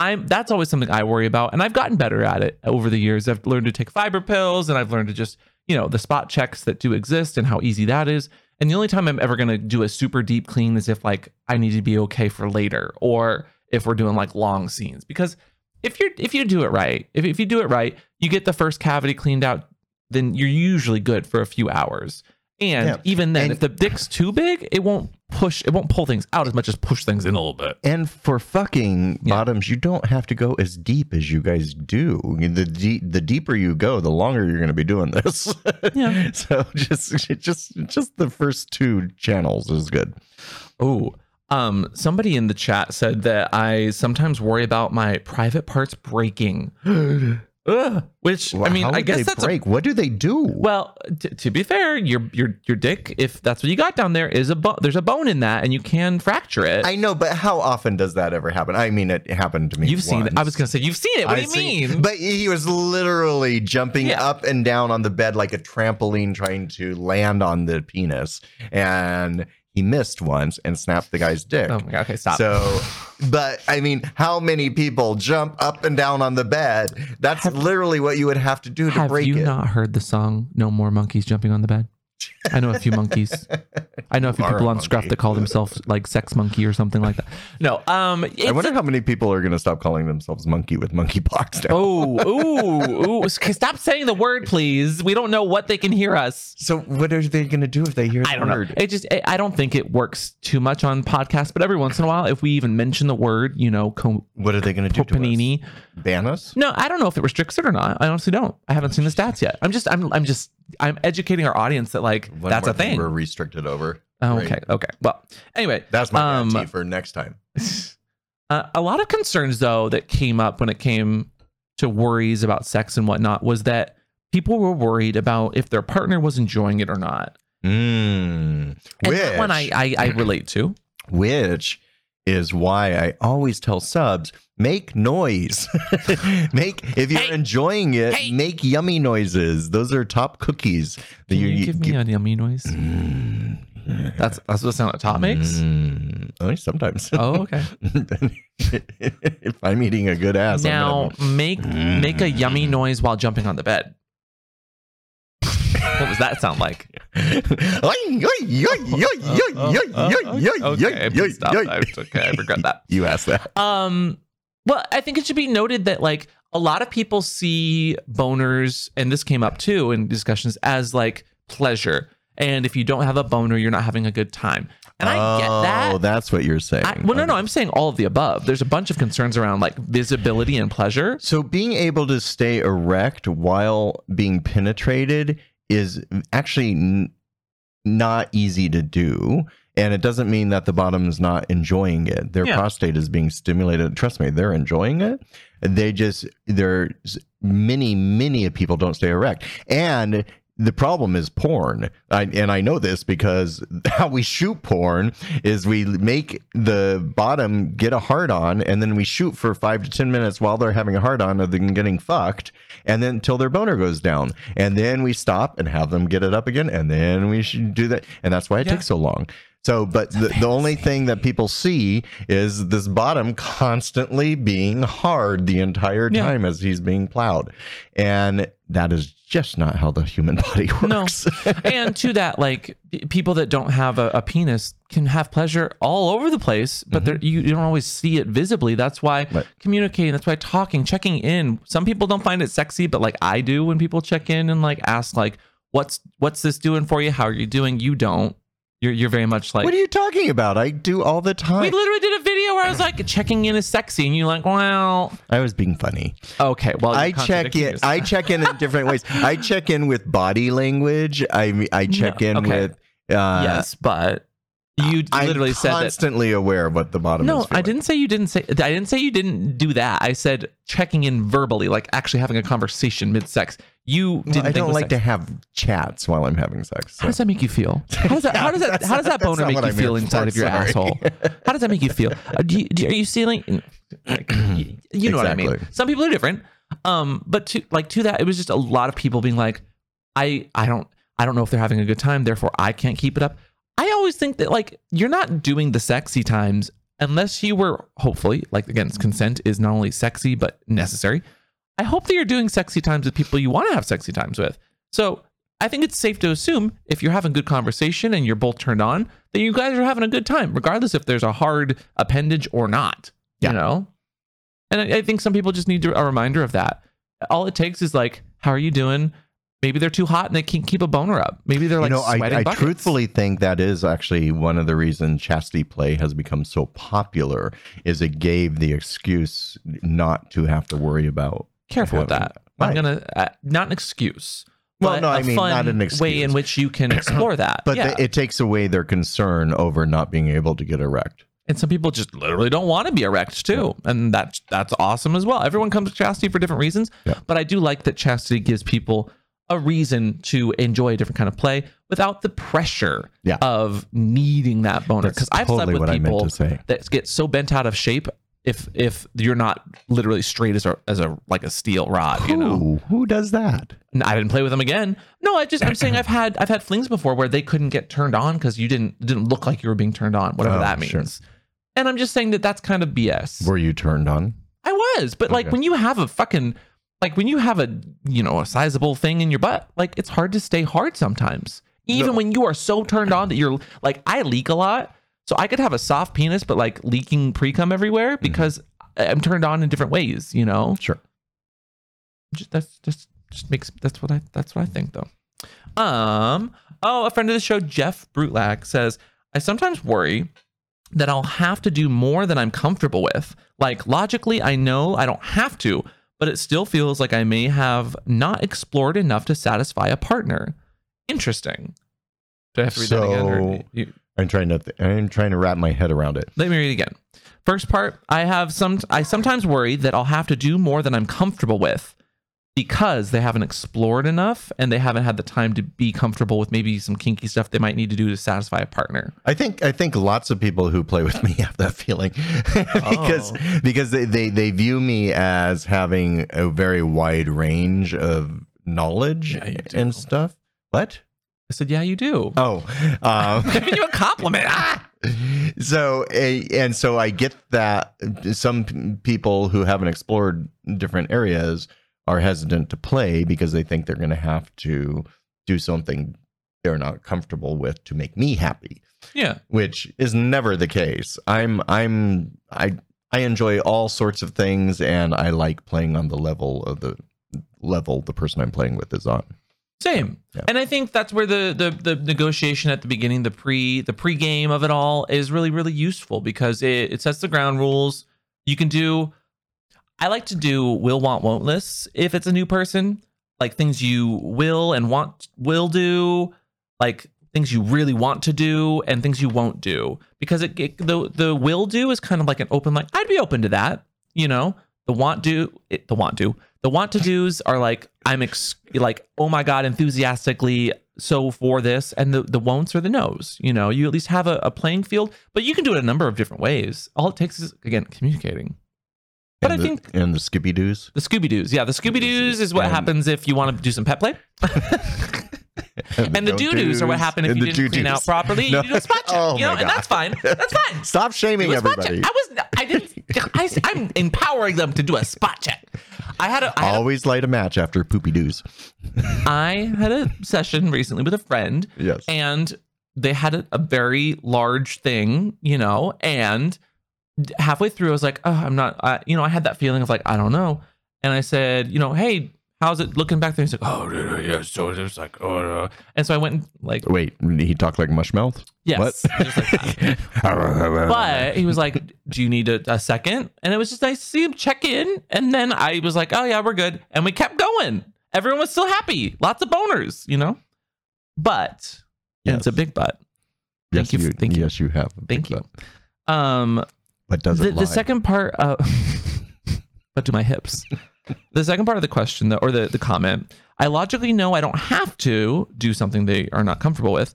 [SPEAKER 2] i'm that's always something i worry about. And i've gotten better at it over the years. I've learned to take fiber pills and i've learned to just you know the spot checks that do exist and how easy that is. And the only time i'm ever going to do a super deep clean is if like i need to be okay for later or if we're doing like long scenes. Because if you're if you do it right if, if you do it right you get the first cavity cleaned out then you're usually good for a few hours. And
[SPEAKER 1] Yeah.
[SPEAKER 2] even then
[SPEAKER 1] And-
[SPEAKER 2] if the dick's too big it won't push it won't pull things out as much as push things in a little bit
[SPEAKER 1] And for fucking
[SPEAKER 2] Yeah.
[SPEAKER 1] bottoms, you don't have to go as deep as you guys do. The de- the deeper you go, the longer you're going to be doing this. (laughs)
[SPEAKER 2] Yeah.
[SPEAKER 1] so just just just the first two channels is good.
[SPEAKER 2] Oh, um, somebody in the chat said that I sometimes worry about my private parts breaking. (gasps) (laughs) Ugh. Which I mean, I guess that's a,
[SPEAKER 1] break. what do they do?
[SPEAKER 2] well. T- to be fair, your your your dick, if that's what you got down there, is a bone. There's a bone in that, and you can fracture it.
[SPEAKER 1] I know, but how often does that ever happen? I mean, it happened to me.
[SPEAKER 2] You've seen it. I was gonna say you've seen it. What do you
[SPEAKER 1] see-
[SPEAKER 2] mean?
[SPEAKER 1] But he was literally jumping
[SPEAKER 2] Yeah.
[SPEAKER 1] up and down on the bed like a trampoline, trying to land on the penis, and he missed once and snapped the guy's dick.
[SPEAKER 2] oh my god. Okay, stop.
[SPEAKER 1] So, but I mean, how many people jump up and down on the bed? That's literally what you would have to do to break it.
[SPEAKER 2] have you not heard the song "No More Monkeys Jumping on the Bed"? I know a few monkeys. I know a few people on Scruff that call themselves like Sex Monkey or something like that. No, um,
[SPEAKER 1] I wonder how many people are going to stop calling themselves monkey with monkeypox now.
[SPEAKER 2] Oh, ooh, ooh. Stop saying the word, please. We don't know what they can hear us.
[SPEAKER 1] So what are they going to do if they hear the
[SPEAKER 2] I don't know.
[SPEAKER 1] word?
[SPEAKER 2] It just, I I don't think it works too much on podcasts, but every once in a while, if we even mention the word, you know, co-
[SPEAKER 1] What are they going to do
[SPEAKER 2] panini.
[SPEAKER 1] Ban us?
[SPEAKER 2] No, I don't know if it restricts it or not. I honestly don't. I haven't seen the stats yet. I'm just, I'm, I'm just, I'm educating our audience that like that's a thing.
[SPEAKER 1] We're restricted over.
[SPEAKER 2] Oh,
[SPEAKER 1] Great.
[SPEAKER 2] okay, okay. Well, anyway,
[SPEAKER 1] That's my
[SPEAKER 2] Um,
[SPEAKER 1] guarantee for next time. (laughs)
[SPEAKER 2] Uh, a lot of concerns, though, that came up when it came to worries about sex and whatnot was that people were worried about if their partner was enjoying it or not.
[SPEAKER 1] Mm.
[SPEAKER 2] And
[SPEAKER 1] Which,
[SPEAKER 2] that one I, I, I relate to. (clears throat)
[SPEAKER 1] which is why I always tell subs make noise. (laughs) make if you're
[SPEAKER 2] hey,
[SPEAKER 1] enjoying it,
[SPEAKER 2] hey.
[SPEAKER 1] make yummy noises. Those are top cookies.
[SPEAKER 2] Can you,
[SPEAKER 1] you
[SPEAKER 2] give me
[SPEAKER 1] you,
[SPEAKER 2] a yummy noise?
[SPEAKER 1] Mm,
[SPEAKER 2] that's that's what sound like top makes.
[SPEAKER 1] Mm. Only sometimes.
[SPEAKER 2] Oh, okay. (laughs)
[SPEAKER 1] if I'm eating a good ass,
[SPEAKER 2] now
[SPEAKER 1] make mm.
[SPEAKER 2] make a yummy mm. noise while jumping on the bed. what does that sound like? okay, I regret that. (laughs)
[SPEAKER 1] You asked that.
[SPEAKER 2] Um, well, I think it should be noted that like a lot of people see boners, and this came up too in discussions as like pleasure. And if you don't have a boner, you're not having a good time. And I get
[SPEAKER 1] oh,
[SPEAKER 2] that.
[SPEAKER 1] Oh, that's what you're saying.
[SPEAKER 2] I, well, no, no, I'm saying all of the above. There's a bunch of concerns around like visibility and pleasure.
[SPEAKER 1] So being able to stay erect while being penetrated is mm, actually n- not easy to do. And it doesn't mean that the bottom is not enjoying it. Their
[SPEAKER 2] Yeah.
[SPEAKER 1] prostate is being stimulated. Trust me, they're enjoying it. They just there's many, many people don't stay erect. And the problem is porn. I, and I know this because (laughs) how we shoot porn is we make the bottom get a hard on and then we shoot for five to 10 minutes while they're having a hard on of them getting fucked and then until their boner goes down. And then we stop and have them get it up again. And then we should do that. And that's why it
[SPEAKER 2] Yeah.
[SPEAKER 1] takes so long. So, but the, the only thing that people see is this bottom constantly being hard the entire
[SPEAKER 2] Yeah.
[SPEAKER 1] time as he's being plowed. And that is just not how the human (laughs) body works.
[SPEAKER 2] No.
[SPEAKER 1] works. (laughs)
[SPEAKER 2] and to that, like people that don't have a, a penis can have pleasure all over the place, but mm-hmm. they're you, you don't always see it visibly. That's why
[SPEAKER 1] Right.
[SPEAKER 2] communicating, that's why talking, checking in. Some people don't find it sexy, but like I do when people check in and like ask like, what's what's this doing for you? How are you doing? You don't. You're you're very much like
[SPEAKER 1] what are you talking about? I do all the time.
[SPEAKER 2] we literally did a video where I was like checking in is sexy, and you're like, well,
[SPEAKER 1] I was being funny.
[SPEAKER 2] okay, well,
[SPEAKER 1] I check in.
[SPEAKER 2] yourself.
[SPEAKER 1] I check in in different ways. (laughs) I check in with body language. I I check
[SPEAKER 2] No,
[SPEAKER 1] in
[SPEAKER 2] okay.
[SPEAKER 1] with. Uh,
[SPEAKER 2] yes, but you
[SPEAKER 1] I'm
[SPEAKER 2] literally said that
[SPEAKER 1] constantly aware of what the bottom is.
[SPEAKER 2] No, I didn't say you didn't say. I didn't say you didn't do that. I said checking in verbally, like actually having a conversation mid sex. You
[SPEAKER 1] Well. I don't like
[SPEAKER 2] sexy.
[SPEAKER 1] to have chats while I'm having sex.
[SPEAKER 2] How does that make you feel? (laughs) How does that? How does that? How does that boner make you feel inside of your
[SPEAKER 1] sorry.
[SPEAKER 2] asshole? (laughs) How does that make you feel? Uh, do you, do, are you feeling? like, (clears throat) you, know what I mean. Some people are different. Um, but to like to that, it was just a lot of people being like, I I don't I don't know if they're having a good time, therefore I can't keep it up. I always think that like you're not doing the sexy times unless you were hopefully like again consent is not only sexy but necessary. I hope that you're doing sexy times with people you want to have sexy times with. So I think it's safe to assume if you're having good conversation and you're both turned on, that you guys are having a good time, regardless if there's a hard appendage or not.
[SPEAKER 1] Yeah.
[SPEAKER 2] You know? And I, I think some people just need a reminder of that. All it takes is like, how are you doing? Maybe they're too hot and they can't keep a boner up. Maybe they're like
[SPEAKER 1] you know, I, I truthfully think that is actually one of the reasons chastity play has become so popular. Is it gave the excuse not to have to worry about
[SPEAKER 2] careful with that. I'm gonna uh, not an excuse.
[SPEAKER 1] Well, no, I mean, not an excuse.
[SPEAKER 2] way in which you can (clears throat) explore that.
[SPEAKER 1] But
[SPEAKER 2] yeah.
[SPEAKER 1] the, it takes away their concern over not being able to get erect.
[SPEAKER 2] and some people just literally don't want to be erect too, and that's that's awesome as well. Everyone comes to chastity for different reasons,
[SPEAKER 1] Yeah.
[SPEAKER 2] but I do like that chastity gives people a reason to enjoy a different kind of play without the pressure
[SPEAKER 1] Yeah.
[SPEAKER 2] of needing that boner. Because I've slept with
[SPEAKER 1] what I meant
[SPEAKER 2] people that get so bent out of shape if if you're not literally straight as a as a like a steel rod, you know.
[SPEAKER 1] Who, who does that?
[SPEAKER 2] And I didn't play with them again. No, I just I'm saying I've had I've had flings before where they couldn't get turned on because you didn't didn't look like you were being turned on, whatever
[SPEAKER 1] Oh,
[SPEAKER 2] that means.
[SPEAKER 1] sure.
[SPEAKER 2] And I'm just saying that that's kind of BS.
[SPEAKER 1] Were you turned on?
[SPEAKER 2] I was, but like when you have a fucking like when you have a you know a sizable thing in your butt, like it's hard to stay hard sometimes. Even
[SPEAKER 1] No.
[SPEAKER 2] when you are so turned on that you're like I leak a lot, so I could have a soft penis but like leaking pre cum everywhere
[SPEAKER 1] Mm-hmm.
[SPEAKER 2] because I'm turned on in different ways. You know,
[SPEAKER 1] Sure.
[SPEAKER 2] just, that's just just makes that's what I that's what I think though. Um. Oh, a friend of the show, Jeff Brutlag, says I sometimes worry that I'll have to do more than I'm comfortable with. Like logically, I know I don't have to, but it still feels like I may have not explored enough to satisfy a partner. Interesting. Do I have to read that again? Or
[SPEAKER 1] So-
[SPEAKER 2] you,
[SPEAKER 1] I'm trying to. Th- I'm trying to wrap my head around it.
[SPEAKER 2] let me read it again. First part, I have some I sometimes worry that I'll have to do more than I'm comfortable with because they haven't explored enough and they haven't had the time to be comfortable with maybe some kinky stuff they might need to do to satisfy a partner.
[SPEAKER 1] I think I think lots of people who play with (laughs) me have that feeling (laughs) because
[SPEAKER 2] Oh.
[SPEAKER 1] because they, they they view me as having a very wide range of knowledge
[SPEAKER 2] Yeah,
[SPEAKER 1] and stuff. What?
[SPEAKER 2] I said, "Yeah, you do."
[SPEAKER 1] Oh, um, (laughs)
[SPEAKER 2] Giving you a compliment. Ah! (laughs)
[SPEAKER 1] so and so I get that some people who haven't explored different areas are hesitant to play because they think they're going to have to do something they're not comfortable with to make me happy
[SPEAKER 2] Yeah.
[SPEAKER 1] which is never the case. I'm I'm I I enjoy all sorts of things and I like playing on the level of the level the person I'm playing with is on.
[SPEAKER 2] Same.
[SPEAKER 1] Yeah.
[SPEAKER 2] And I think that's where the, the the negotiation at the beginning, the pre the pregame of it all is really really useful because it, it sets the ground rules. You can do. I like to do will want won't lists if it's a new person, like things you will and want will do, like things you really want to do and things you won't do because it, it the the will do is kind of like an open like I'd be open to that you know the want do it, the want do the want to do's are like I'm ex- like oh my god enthusiastically so for this and the the won'ts are the no's you know you at least have a, a playing field but you can do it a number of different ways all it takes is again communicating but
[SPEAKER 1] and
[SPEAKER 2] I
[SPEAKER 1] the,
[SPEAKER 2] think
[SPEAKER 1] and the Skippy Doos.
[SPEAKER 2] the Scooby Doo's. Yeah, the Scooby Doo's is what
[SPEAKER 1] And-
[SPEAKER 2] happens if you want to do some pet play. (laughs) And the doo doos are what happen if you didn't clean
[SPEAKER 1] doo-doos.
[SPEAKER 2] out properly. (laughs)
[SPEAKER 1] No.
[SPEAKER 2] You do a spot check,
[SPEAKER 1] Oh
[SPEAKER 2] you know, and that's fine. That's fine. (laughs)
[SPEAKER 1] Stop shaming
[SPEAKER 2] Do a spot check.
[SPEAKER 1] everybody.
[SPEAKER 2] I was, I didn't, I, I'm empowering them to do a spot check. I had a, I had a,
[SPEAKER 1] Always light a match after poopy doos.
[SPEAKER 2] I had a session recently with a friend,
[SPEAKER 1] Yes.
[SPEAKER 2] and they had a, a very large thing, you know, and halfway through, I was like, oh, I'm not, I, you know, I had that feeling of like, I don't know. And I said, you know, hey, how's it looking back there? He's like, oh, yeah. So it's like, oh, no. and so I went and like,
[SPEAKER 1] Wait, he talked like Mushmouth?
[SPEAKER 2] yes.
[SPEAKER 1] What?
[SPEAKER 2] like (laughs) but he was like, do you need a, a second? And it was just nice to see him check in. And then I was like, oh, yeah, we're good. And we kept going. Everyone was still happy. Lots of boners, you know? But, and it's a
[SPEAKER 1] Yes.
[SPEAKER 2] big but.
[SPEAKER 1] yes,
[SPEAKER 2] Thank you.
[SPEAKER 1] you,
[SPEAKER 2] Thank you.
[SPEAKER 1] yes, you have.
[SPEAKER 2] Thank you.
[SPEAKER 1] butt.
[SPEAKER 2] Um,
[SPEAKER 1] But does
[SPEAKER 2] the,
[SPEAKER 1] it
[SPEAKER 2] the second part, uh, (laughs) but to my hips. The second part of the question, though, or the, the comment, I logically know I don't have to do something they are not comfortable with,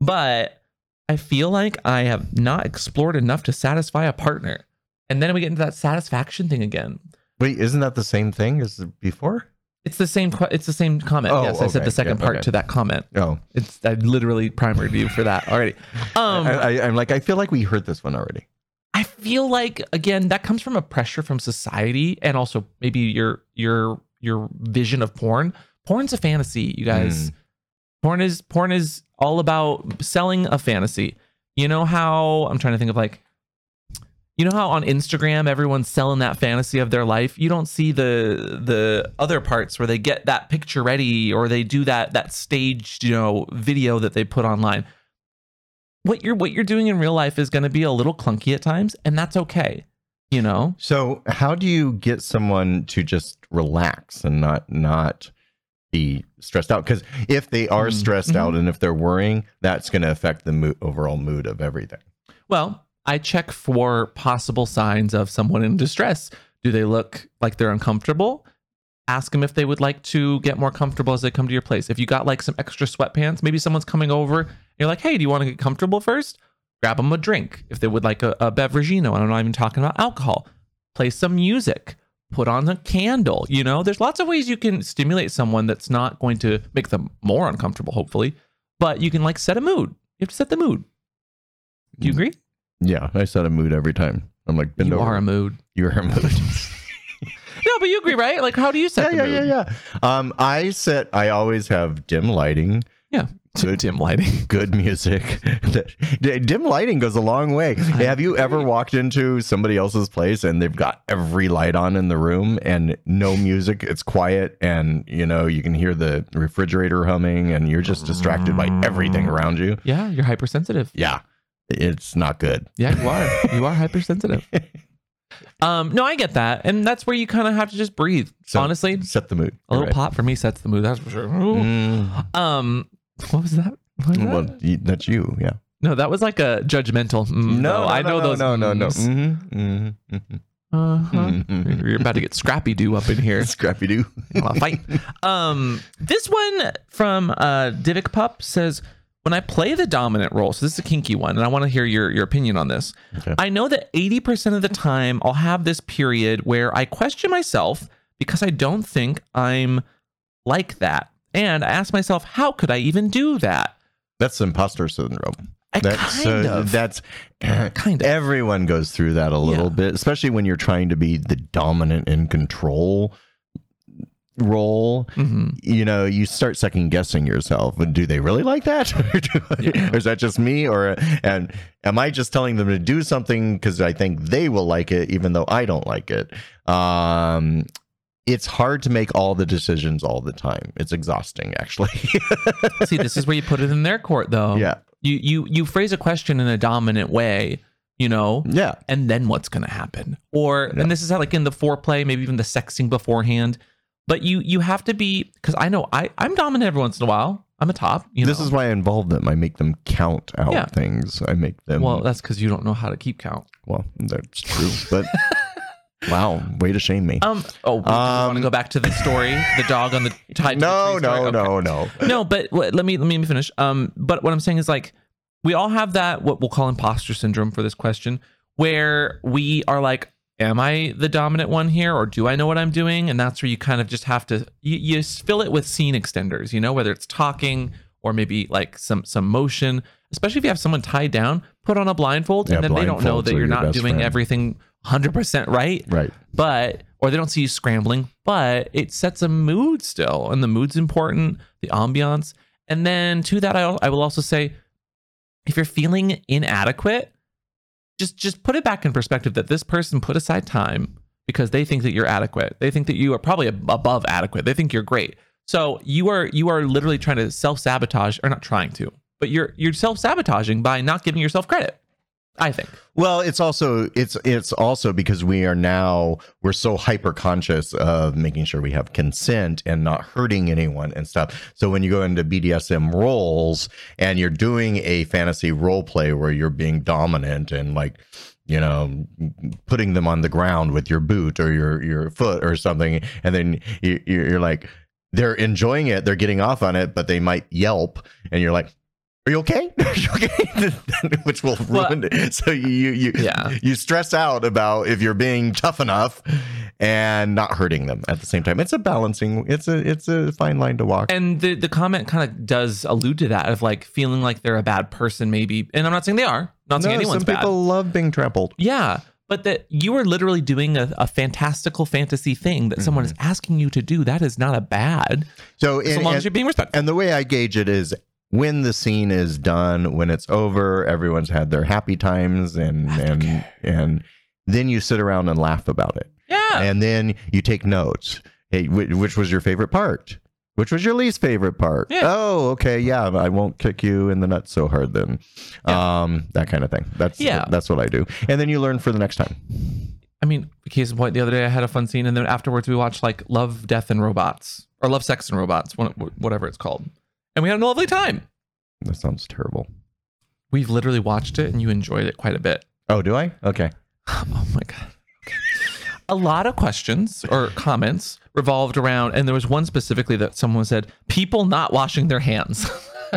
[SPEAKER 2] but I feel like I have not explored enough to satisfy a partner. And then we get into that satisfaction thing again.
[SPEAKER 1] Wait, isn't that the same thing as before?
[SPEAKER 2] It's the same. It's the same comment.
[SPEAKER 1] Oh,
[SPEAKER 2] yes, I said the second part
[SPEAKER 1] okay.
[SPEAKER 2] to that comment.
[SPEAKER 1] Oh,
[SPEAKER 2] It's I literally primered you for that already. (laughs) Um,
[SPEAKER 1] I, I, I'm like, I feel like we heard this one already.
[SPEAKER 2] I feel like again that comes from a pressure from society and also maybe your your your vision of porn. Porn's a fantasy, you guys. Mm. Porn is porn is all about selling a fantasy. You know how I'm trying to think of like you know how on Instagram everyone's selling that fantasy of their life? You don't see the the other parts where they get that picture ready or they do that that staged, you know, video that they put online what you're what you're doing in real life is going to be a little clunky at times and that's okay you know
[SPEAKER 1] So, how do you get someone to just relax and not not be stressed out? Because if they are
[SPEAKER 2] Mm,
[SPEAKER 1] stressed
[SPEAKER 2] mhm.
[SPEAKER 1] out and if they're worrying, that's going to affect the mo- overall mood of everything.
[SPEAKER 2] well i check for possible signs of someone in distress do they look like they're uncomfortable ask them if they would like to get more comfortable as they come to your place. If you got like some extra sweatpants maybe someone's coming over and you're like hey do you want to get comfortable first? Grab them a drink. If they would like a, a beveragino and i'm not even talking about alcohol. Play some music. Put on a candle you know? There's lots of ways you can stimulate someone that's not going to make them more uncomfortable hopefully but you can like set a mood. You have to set the mood. Do you mm. agree?
[SPEAKER 1] Yeah, I set a mood every time. I'm like, bend
[SPEAKER 2] you
[SPEAKER 1] over.
[SPEAKER 2] are a mood.
[SPEAKER 1] You're a mood. (laughs)
[SPEAKER 2] no but you agree right like how do you set
[SPEAKER 1] yeah, yeah,
[SPEAKER 2] mood
[SPEAKER 1] yeah, yeah. Um, I set. I always have dim lighting.
[SPEAKER 2] yeah
[SPEAKER 1] Good.
[SPEAKER 2] dim lighting (laughs)
[SPEAKER 1] good music. (laughs) Dim lighting goes a long way. (laughs) Have you ever walked into somebody else's place and they've got every light on in the room and no music? It's quiet and you know you can hear the refrigerator humming and you're just distracted by everything around you.
[SPEAKER 2] yeah you're hypersensitive
[SPEAKER 1] Yeah, it's not good.
[SPEAKER 2] Yeah, you are. you are hypersensitive. Um, no, I get that, and that's where you kind of have to just breathe.
[SPEAKER 1] So-
[SPEAKER 2] Honestly,
[SPEAKER 1] Set the mood.
[SPEAKER 2] a little
[SPEAKER 1] right.
[SPEAKER 2] pop for me sets the mood. That's for sure.
[SPEAKER 1] Mm,
[SPEAKER 2] Um, what was that? What was that?
[SPEAKER 1] well, y- that's you. Yeah.
[SPEAKER 2] No, that was like a judgmental. mm,
[SPEAKER 1] No,
[SPEAKER 2] I know
[SPEAKER 1] no,
[SPEAKER 2] those.
[SPEAKER 1] No, no, no.
[SPEAKER 2] mm.
[SPEAKER 1] Mm-hmm, mm-hmm, mm-hmm.
[SPEAKER 2] Uh-huh.
[SPEAKER 1] Mhm.
[SPEAKER 2] You're about to get scrappy doo up in here. (laughs)
[SPEAKER 1] Scrappy Doo.
[SPEAKER 2] I'll fight. (laughs) Um, this one from uh, Divic Pup says, when I play the dominant role, so this is a kinky one, and I want to hear your, your opinion on this.
[SPEAKER 1] Okay.
[SPEAKER 2] I know that 80% of the time I'll have this period where I question myself because I don't think I'm like that. And I ask myself, how could I even do that?
[SPEAKER 1] That's imposter syndrome.
[SPEAKER 2] I
[SPEAKER 1] That's
[SPEAKER 2] kind
[SPEAKER 1] uh,
[SPEAKER 2] of.
[SPEAKER 1] that's (clears throat)
[SPEAKER 2] Kind of.
[SPEAKER 1] everyone goes through that a little
[SPEAKER 2] Yeah.
[SPEAKER 1] bit, especially when you're trying to be the dominant and control role.
[SPEAKER 2] Mhm.
[SPEAKER 1] You know, you start second guessing yourself. Do they really like that, (laughs) or,
[SPEAKER 2] Yeah.
[SPEAKER 1] or is that just me? Or and am I just telling them to do something because I think they will like it, even though I don't like it? Um, it's hard to make all the decisions all the time. It's exhausting, actually. (laughs)
[SPEAKER 2] See, this is where you put it in their court, though.
[SPEAKER 1] yeah,
[SPEAKER 2] You you you phrase a question in a dominant way, you know,
[SPEAKER 1] yeah.
[SPEAKER 2] and then what's going to happen or
[SPEAKER 1] Yeah.
[SPEAKER 2] and this is how like in the foreplay maybe even the sexting beforehand but you you have to be because i know i i'm dominant every once in a while I'm a top. You
[SPEAKER 1] this
[SPEAKER 2] know?
[SPEAKER 1] is why I involve them. I make them count out
[SPEAKER 2] Yeah.
[SPEAKER 1] things. I make them.
[SPEAKER 2] well, that's because you don't know how to keep count.
[SPEAKER 1] well, that's true. But (laughs) wow, way to shame me.
[SPEAKER 2] Um. Oh, we want to
[SPEAKER 1] Um,
[SPEAKER 2] go back to the story. The dog on the (laughs) tied. to the
[SPEAKER 1] no,
[SPEAKER 2] story?
[SPEAKER 1] no,
[SPEAKER 2] Okay.
[SPEAKER 1] no, no.
[SPEAKER 2] no, but let me let me finish. Um, but what I'm saying is like we all have that what we'll call imposter syndrome for this question, where we are like, am I the dominant one here, or do I know what I'm doing? And that's where you kind of just have to you, you fill it with scene extenders, you know, whether it's talking or maybe like some some motion. Especially if you have someone tied down, put on a blindfold,
[SPEAKER 1] Yeah,
[SPEAKER 2] and then they don't know that you're
[SPEAKER 1] your
[SPEAKER 2] not doing
[SPEAKER 1] friend.
[SPEAKER 2] everything 100% right
[SPEAKER 1] Right.
[SPEAKER 2] but or they don't see you scrambling but it sets a mood still and the mood's important the ambiance and then to that I, I will also say if you're feeling inadequate just just put it back in perspective that this person put aside time because they think that you're adequate. They think that you are probably above adequate. They think you're great. So you are you are literally trying to self-sabotage or not trying to but you're you're self-sabotaging by not giving yourself credit i think
[SPEAKER 1] Well, it's also it's it's also because we are now we're so hyper conscious of making sure we have consent and not hurting anyone and stuff. So when you go into BDSM roles and you're doing a fantasy role play where you're being dominant and like you know putting them on the ground with your boot or your your foot or something and then you, you're like they're enjoying it they're getting off on it but they might yelp and you're like are you okay? (laughs) Are you okay? (laughs) Which will ruin it. So you you you,
[SPEAKER 2] Yeah.
[SPEAKER 1] you stress out about if you're being tough enough and not hurting them at the same time. It's a balancing. It's a it's a fine line to walk.
[SPEAKER 2] And the the comment kind of does allude to that of like feeling like they're a bad person, maybe. And I'm not saying they are. Not saying
[SPEAKER 1] No,
[SPEAKER 2] anyone's
[SPEAKER 1] some
[SPEAKER 2] bad.
[SPEAKER 1] people love being trampled.
[SPEAKER 2] Yeah, but that you are literally doing a, a fantastical fantasy thing that someone mm-hmm. is asking you to do. That is not a bad,
[SPEAKER 1] So
[SPEAKER 2] as
[SPEAKER 1] and,
[SPEAKER 2] long
[SPEAKER 1] and,
[SPEAKER 2] as you're being respectful.
[SPEAKER 1] and the way I gauge it is when the scene is done, when it's over, everyone's had their happy times and and and then you sit around and laugh about it.
[SPEAKER 2] yeah,
[SPEAKER 1] and then you take notes. Hey, wh- which was your favorite part? Which was your least favorite part?
[SPEAKER 2] Yeah.
[SPEAKER 1] Oh, okay, yeah. I won't kick you in the nuts so hard then. Um, that kind of thing. That's
[SPEAKER 2] Yeah.
[SPEAKER 1] That's what I do, and then you learn for the next time.
[SPEAKER 2] I mean, case in point, the other day I had a fun scene, and then afterwards we watched like Love, Death, and Robots, or Love, Sex, and Robots, whatever it's called, and we had a lovely time.
[SPEAKER 1] That sounds terrible.
[SPEAKER 2] We've literally watched it, and you enjoyed it quite a bit.
[SPEAKER 1] Oh, do I? Okay. (laughs)
[SPEAKER 2] Oh my god. Okay. A lot of questions or comments revolved around, and there was one specifically that someone said, "People not washing their hands." (laughs)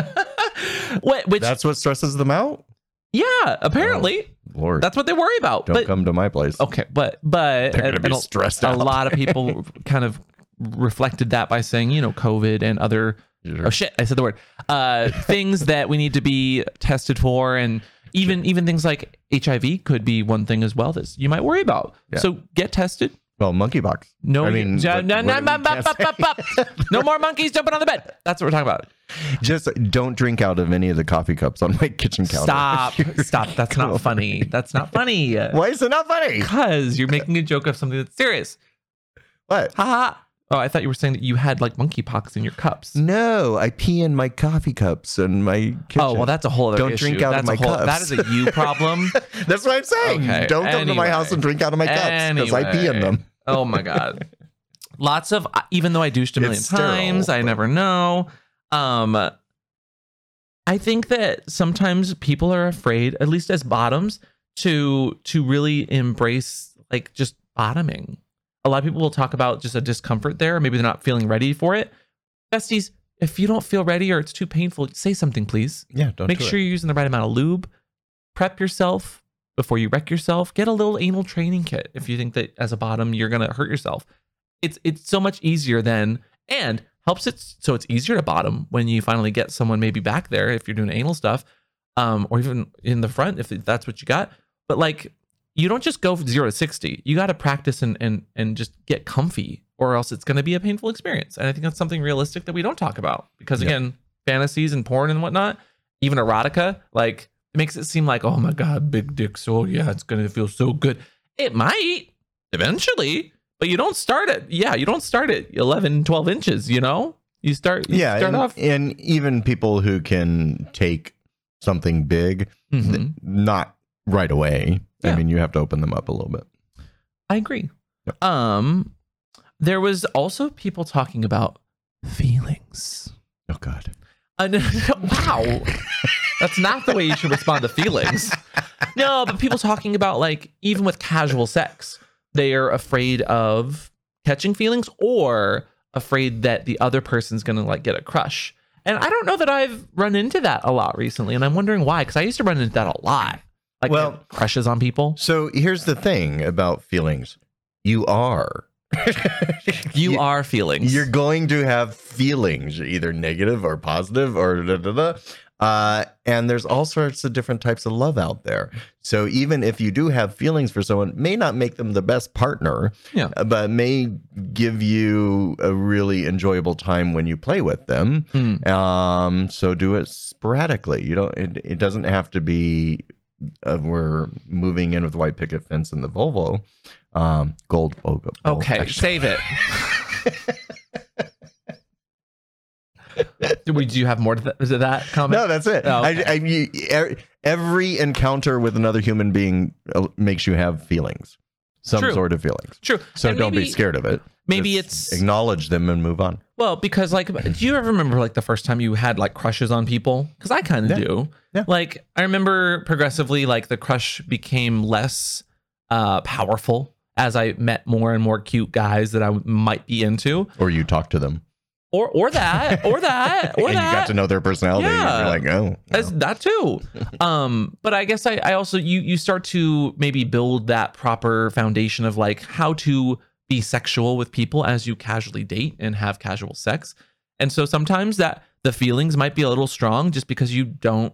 [SPEAKER 2] Wh- Which,
[SPEAKER 1] That's what stresses them out.
[SPEAKER 2] yeah, apparently oh,
[SPEAKER 1] Lord,
[SPEAKER 2] that's what they worry about.
[SPEAKER 1] don't
[SPEAKER 2] but
[SPEAKER 1] come to my place.
[SPEAKER 2] okay, but but
[SPEAKER 1] They're gonna be
[SPEAKER 2] and a-
[SPEAKER 1] stressed
[SPEAKER 2] a lot of people (laughs) kind of reflected that by saying, you know, COVID and other. Oh shit, I said the word. Uh, (laughs) things that we need to be tested for, and even even things like HIV could be one thing as well that you might worry about.
[SPEAKER 1] Yeah.
[SPEAKER 2] So get tested.
[SPEAKER 1] Well, monkeypox.
[SPEAKER 2] No,
[SPEAKER 1] I mean,
[SPEAKER 2] no, no, no, no more monkeys jumping on the bed. That's what we're talking about.
[SPEAKER 1] Just don't drink out of any of the coffee cups on my kitchen counter.
[SPEAKER 2] Stop, (laughs) stop. That's not funny. That's not funny.
[SPEAKER 1] Why is it not funny?
[SPEAKER 2] Because you're making a joke of something that's serious.
[SPEAKER 1] What?
[SPEAKER 2] Ha ha. Oh, I thought you were saying that you had like monkeypox in your cups.
[SPEAKER 1] No, I pee in my coffee cups and my kitchen.
[SPEAKER 2] Oh well, that's a whole other
[SPEAKER 1] Don't
[SPEAKER 2] issue.
[SPEAKER 1] drink out of
[SPEAKER 2] that's
[SPEAKER 1] my
[SPEAKER 2] whole,
[SPEAKER 1] cups.
[SPEAKER 2] is a you (laughs) problem.
[SPEAKER 1] That's what I'm saying.
[SPEAKER 2] Okay,
[SPEAKER 1] Don't come to my house and drink out of my cups because I pee in them.
[SPEAKER 2] oh my god. Lots of even though I douched a million
[SPEAKER 1] It's sterile,
[SPEAKER 2] times, I
[SPEAKER 1] but-
[SPEAKER 2] never know. Um I think that sometimes people are afraid, at least as bottoms, to to really embrace like just bottoming. A lot of people will talk about just a discomfort there, maybe they're not feeling ready for it. Besties, if you don't feel ready or it's too painful, say something, please.
[SPEAKER 1] Yeah, don't
[SPEAKER 2] Make
[SPEAKER 1] do
[SPEAKER 2] sure
[SPEAKER 1] it.
[SPEAKER 2] you're using the right amount of lube. Prep yourself before you wreck yourself. Get a little anal training kit if you think that as a bottom you're gonna hurt yourself. It's it's so much easier then and helps it so it's easier to bottom when you finally get someone maybe back there if you're doing anal stuff, um, or even in the front if that's what you got. But like you don't just go from zero to sixty. You got to practice and and and just get comfy, or else it's going to be a painful experience. And I think that's something realistic that we don't talk about because
[SPEAKER 1] Yeah.
[SPEAKER 2] again, fantasies and porn and whatnot, even erotica, like it makes it seem like oh my god, big dicks. Oh yeah, it's going to feel so good. It might eventually, but you don't start at yeah, you don't start at 11, 12 inches. You know, you start you
[SPEAKER 1] Yeah,
[SPEAKER 2] start
[SPEAKER 1] and,
[SPEAKER 2] off.
[SPEAKER 1] and even people who can take something big,
[SPEAKER 2] Mhm.
[SPEAKER 1] not right away. I mean, you have to open them up a little bit.
[SPEAKER 2] I agree.
[SPEAKER 1] Yep.
[SPEAKER 2] Um, there was also people talking about feelings.
[SPEAKER 1] Oh God.
[SPEAKER 2] Uh, wow. That's not the way you should respond to feelings. No, but people talking about like even with casual sex, they are afraid of catching feelings or afraid that the other person's gonna like get a crush. And I don't know that I've run into that a lot recently, and I'm wondering why. Because I used to run into that a lot, like
[SPEAKER 1] Well-
[SPEAKER 2] crushes on people.
[SPEAKER 1] So here's the thing about feelings. You are. (laughs)
[SPEAKER 2] You are feelings.
[SPEAKER 1] You're going to have feelings, either negative or positive or da da da. Uh, and there's all sorts of different types of love out there. So even if you do have feelings for someone, may not make them the best partner,
[SPEAKER 2] Yeah.
[SPEAKER 1] uh, but may give you a really enjoyable time when you play with them.
[SPEAKER 2] Hmm.
[SPEAKER 1] Um, so do it sporadically. You don't. It, it doesn't have to be. Uh, we're moving in with white picket fence and the Volvo. Um, gold Volvo.
[SPEAKER 2] Okay,
[SPEAKER 1] actually.
[SPEAKER 2] save it. do, we, do you have more to, to that comment?
[SPEAKER 1] No, that's it.
[SPEAKER 2] Oh, okay.
[SPEAKER 1] I, I, you, e- every encounter with another human being uh, makes you have feelings, some
[SPEAKER 2] True.
[SPEAKER 1] sort of feelings.
[SPEAKER 2] True.
[SPEAKER 1] So
[SPEAKER 2] And
[SPEAKER 1] don't
[SPEAKER 2] maybe-
[SPEAKER 1] be scared of it.
[SPEAKER 2] Maybe
[SPEAKER 1] Just
[SPEAKER 2] it's-
[SPEAKER 1] acknowledge them and move on.
[SPEAKER 2] Well, because like, do you ever remember like the first time you had like crushes on people? Because I kind of
[SPEAKER 1] Yeah.
[SPEAKER 2] do.
[SPEAKER 1] Yeah.
[SPEAKER 2] Like I remember progressively, like the crush became less uh, powerful as I met more and more cute guys that I might be into,
[SPEAKER 1] Or you talk to them,
[SPEAKER 2] or or that, or (laughs) that, or
[SPEAKER 1] and
[SPEAKER 2] that.
[SPEAKER 1] you got to know their personality.
[SPEAKER 2] Yeah.
[SPEAKER 1] You're like, oh, well.
[SPEAKER 2] that too. um, but I guess I, I also you you start to maybe build that proper foundation of like how to be sexual with people as you casually date and have casual sex. And so sometimes that the feelings might be a little strong just because you don't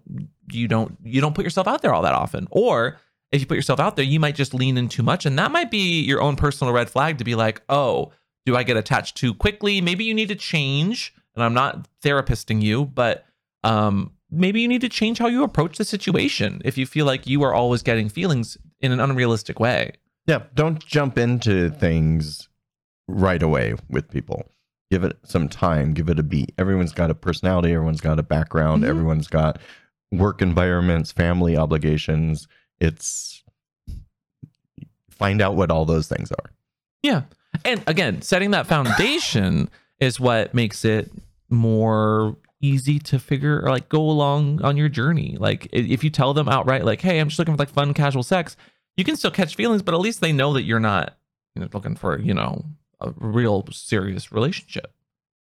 [SPEAKER 2] you don't you don't put yourself out there all that often. Or if you put yourself out there, you might just lean in too much. And that might be your own personal red flag to be like, oh, do I get attached too quickly? Maybe you need to change. And I'm not therapisting you, but um, maybe you need to change how you approach the situation if you feel like you are always getting feelings in an unrealistic way.
[SPEAKER 1] Yeah. Don't jump into things right away with people. Give it some time. Give it a beat. Everyone's got a personality. Everyone's got a background.
[SPEAKER 2] Mhm.
[SPEAKER 1] Everyone's got work environments, family obligations. It's find out what all those things are.
[SPEAKER 2] Yeah. And again, setting that foundation (coughs) is what makes it more easy to figure or like go along on your journey. Like if you tell them outright, like, hey, I'm just looking for like fun, casual sex, you can still catch feelings, but at least they know that you're not you know, looking for, you know, a real serious relationship.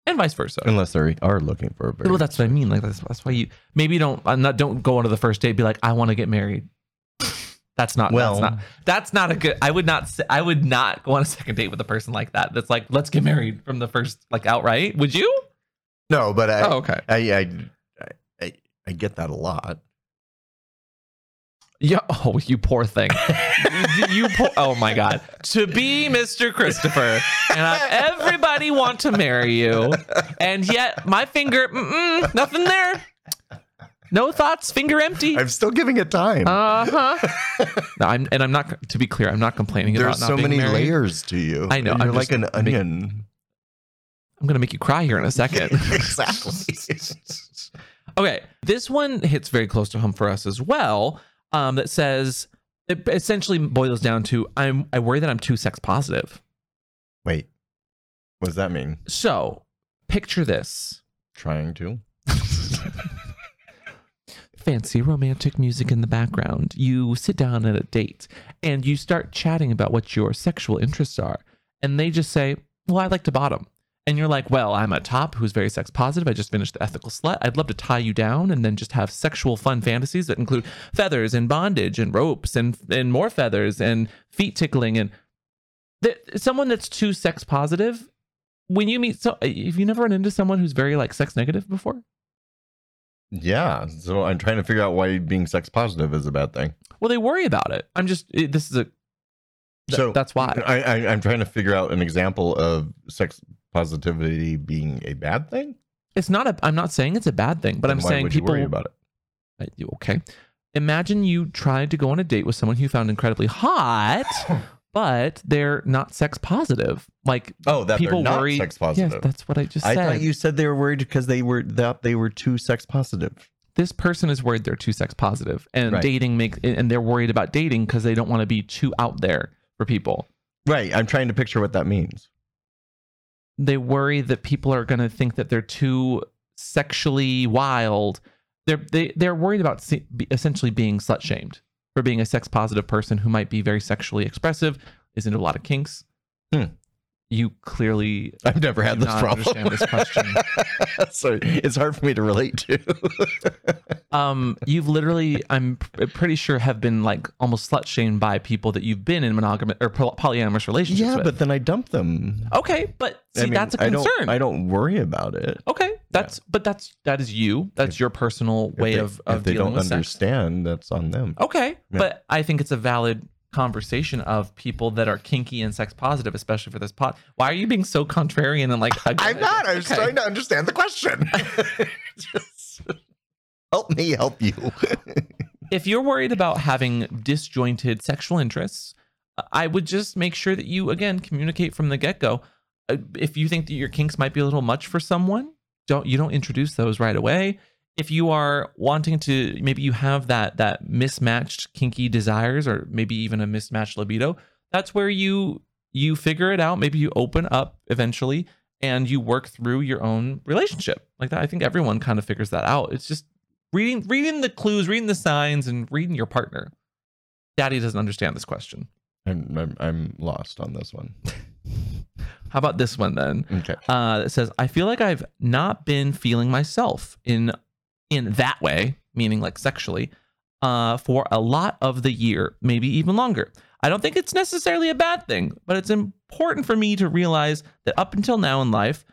[SPEAKER 2] And vice versa.
[SPEAKER 1] Unless they are looking for a very
[SPEAKER 2] well, that's what I mean. Like that's, that's why you maybe don't I'm not don't go onto the first date and be like, I want to get married. That's not
[SPEAKER 1] Well-
[SPEAKER 2] that's not that's not a good I would not say I would not go on a second date with a person like that. That's like, let's get married from the first like outright. Would you?
[SPEAKER 1] no, but I,
[SPEAKER 2] oh, okay.
[SPEAKER 1] I, I, I, I get that a lot.
[SPEAKER 2] Yeah. (laughs) Oh, you poor thing. you, poor, oh my God. To be Mr. Christopher and have everybody want to marry you, and yet my finger, mm-mm, nothing there. No thoughts, finger empty.
[SPEAKER 1] I'm still giving it time.
[SPEAKER 2] Uh huh. no, I'm, and I'm not. To be clear, I'm not complaining
[SPEAKER 1] There's
[SPEAKER 2] about
[SPEAKER 1] so many
[SPEAKER 2] married.
[SPEAKER 1] layers to you.
[SPEAKER 2] I know,
[SPEAKER 1] You're
[SPEAKER 2] I'm
[SPEAKER 1] like an
[SPEAKER 2] make-
[SPEAKER 1] onion.
[SPEAKER 2] I'm gonna make you cry here in a second. (laughs)
[SPEAKER 1] exactly. (laughs)
[SPEAKER 2] okay, this one hits very close to home for us as well. Um, that says it essentially boils down to I'm I worry that I'm too sex positive.
[SPEAKER 1] Wait, what does that mean?
[SPEAKER 2] So picture this.
[SPEAKER 1] Trying to? (laughs)
[SPEAKER 2] fancy romantic music in the background. You sit down at a date and you start chatting about what your sexual interests are. And they just say, Well, I like to bottom. And you're like, Well, I'm a top who's very sex positive. I just finished the ethical slut. I'd love to tie you down and then just have sexual fun fantasies that include feathers and bondage and ropes and, and more feathers and feet tickling. And th- someone that's too sex positive, when you meet, so have you never run into someone who's very like sex negative before?
[SPEAKER 1] Yeah. So I'm trying to figure out why being sex positive is a bad thing.
[SPEAKER 2] Well, they worry about it. I'm just it, this is a th-
[SPEAKER 1] so
[SPEAKER 2] that's why.
[SPEAKER 1] I, I, I'm trying to figure out an example of sex positivity being a bad thing.
[SPEAKER 2] It's not a. I'm not saying it's a bad thing, but
[SPEAKER 1] Then
[SPEAKER 2] I'm
[SPEAKER 1] why
[SPEAKER 2] saying
[SPEAKER 1] would you
[SPEAKER 2] people
[SPEAKER 1] worry about it.
[SPEAKER 2] You- Okay, imagine you tried to go on a date with someone who you found incredibly hot, (laughs) but they're not sex positive. Like
[SPEAKER 1] Oh, that
[SPEAKER 2] people
[SPEAKER 1] they're not
[SPEAKER 2] worry.
[SPEAKER 1] sex positive.
[SPEAKER 2] Yes, that's what I just
[SPEAKER 1] I
[SPEAKER 2] said.
[SPEAKER 1] thought you said they were worried because they were that they were too sex positive.
[SPEAKER 2] this person is worried they're too sex positive, and
[SPEAKER 1] Right.
[SPEAKER 2] dating makes and they're worried about dating because they don't want to be too out there for people.
[SPEAKER 1] Right. I'm trying to picture what that means.
[SPEAKER 2] They worry that people are going to think that they're too sexually wild. They're they, they're worried about se- essentially being slut shamed for being a sex positive person who might be very sexually expressive, is into a lot of kinks.
[SPEAKER 1] Hmm.
[SPEAKER 2] You clearly (laughs)
[SPEAKER 1] I've never had this problem.
[SPEAKER 2] understand this question. (laughs)
[SPEAKER 1] so it's hard for me to relate to. (laughs)
[SPEAKER 2] um, you've literally, I'm pretty sure, have been like almost slut shamed by people that you've been in monogamous or polyamorous relationships
[SPEAKER 1] yeah,
[SPEAKER 2] with.
[SPEAKER 1] but then I dump them.
[SPEAKER 2] okay, but see,
[SPEAKER 1] I mean,
[SPEAKER 2] that's a concern.
[SPEAKER 1] don't, I don't worry about it.
[SPEAKER 2] okay, that's but that's that is you. That's your personal
[SPEAKER 1] If
[SPEAKER 2] way
[SPEAKER 1] they-
[SPEAKER 2] of of
[SPEAKER 1] if they
[SPEAKER 2] dealing
[SPEAKER 1] don't
[SPEAKER 2] with sex.
[SPEAKER 1] understand, that's on them.
[SPEAKER 2] Okay,
[SPEAKER 1] Yeah.
[SPEAKER 2] but I think it's a valid conversation of people that are kinky and sex positive, especially for this pot. Why are you being so contrarian and like?
[SPEAKER 1] I'm not. I was
[SPEAKER 2] Okay.
[SPEAKER 1] trying to understand the question. Just (laughs) (laughs) help me help you. (laughs)
[SPEAKER 2] if you're worried about having disjointed sexual interests, I would just make sure that you again communicate from the get go. Uh, if you think that your kinks might be a little much for someone, don't you don't introduce those right away. If you are wanting to, maybe you have that that mismatched kinky desires, or maybe even a mismatched libido. That's where you you figure it out. Maybe you open up eventually, and you work through your own relationship like that. I think everyone kind of figures that out. It's just reading reading the clues, reading the signs, and reading your partner. Daddy doesn't understand this question.
[SPEAKER 1] I'm, I'm I'm lost on this one. (laughs)
[SPEAKER 2] How about this one then?
[SPEAKER 1] Okay.
[SPEAKER 2] Uh, that says, "I feel like I've not been feeling myself in in that way, meaning like sexually, uh, for a lot of the year, maybe even longer. I don't think it's necessarily a bad thing, but it's important for me to realize that up until now in life,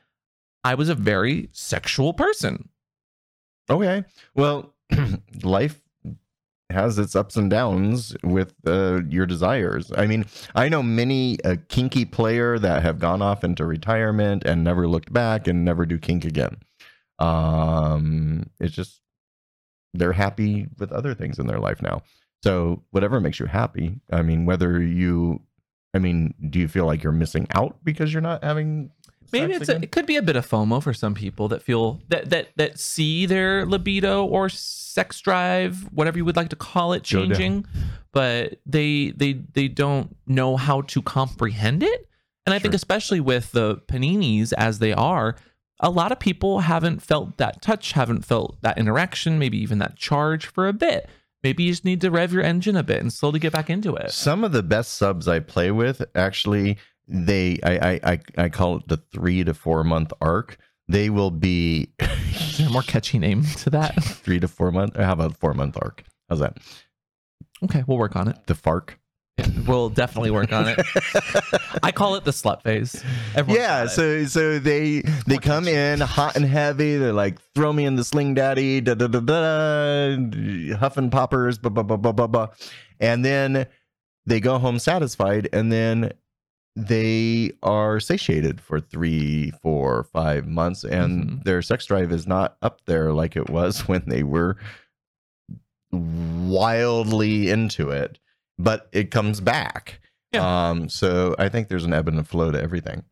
[SPEAKER 2] I was a very sexual person.
[SPEAKER 1] Okay. Well, (clears throat) life has its ups and downs with uh, your desires. I mean, I know many a kinky player that have gone off into retirement and never looked back and never do kink again. Um, it's just they're happy with other things in their life now. So whatever makes you happy. I mean, whether you, I mean, do you feel like you're missing out because you're not having?
[SPEAKER 2] Maybe it's a, it could be a bit of FOMO for some people that feel that that that see their libido or sex drive, whatever you would like to call it, changing, but they they they don't know how to comprehend it. And I think especially with the paninis as they are, a lot of people haven't felt that touch, haven't felt that interaction, maybe even that charge for a bit. Maybe you just need to rev your engine a bit and slowly get back into it.
[SPEAKER 1] Some of the best subs I play with actually they I I I, I call it the three to four month arc. They will be (laughs)
[SPEAKER 2] Is there a more catchy name to that? (laughs)
[SPEAKER 1] three to four month. How about four month arc? How's that?
[SPEAKER 2] Okay, we'll work on it.
[SPEAKER 1] The FARC.
[SPEAKER 2] We'll definitely work on it. I call it the slut phase. Everyone's
[SPEAKER 1] yeah, so so they they come in hot and heavy. They're like, throw me in the sling, daddy, da da da da, huffing poppers, blah blah blah blah blah blah, and then they go home satisfied, and then they are satiated for three, four, five months, and
[SPEAKER 2] Mhm.
[SPEAKER 1] their sex drive is not up there like it was (laughs) when they were wildly into it, but it comes back.
[SPEAKER 2] Yeah.
[SPEAKER 1] Um, so I think there's an ebb and a flow to everything.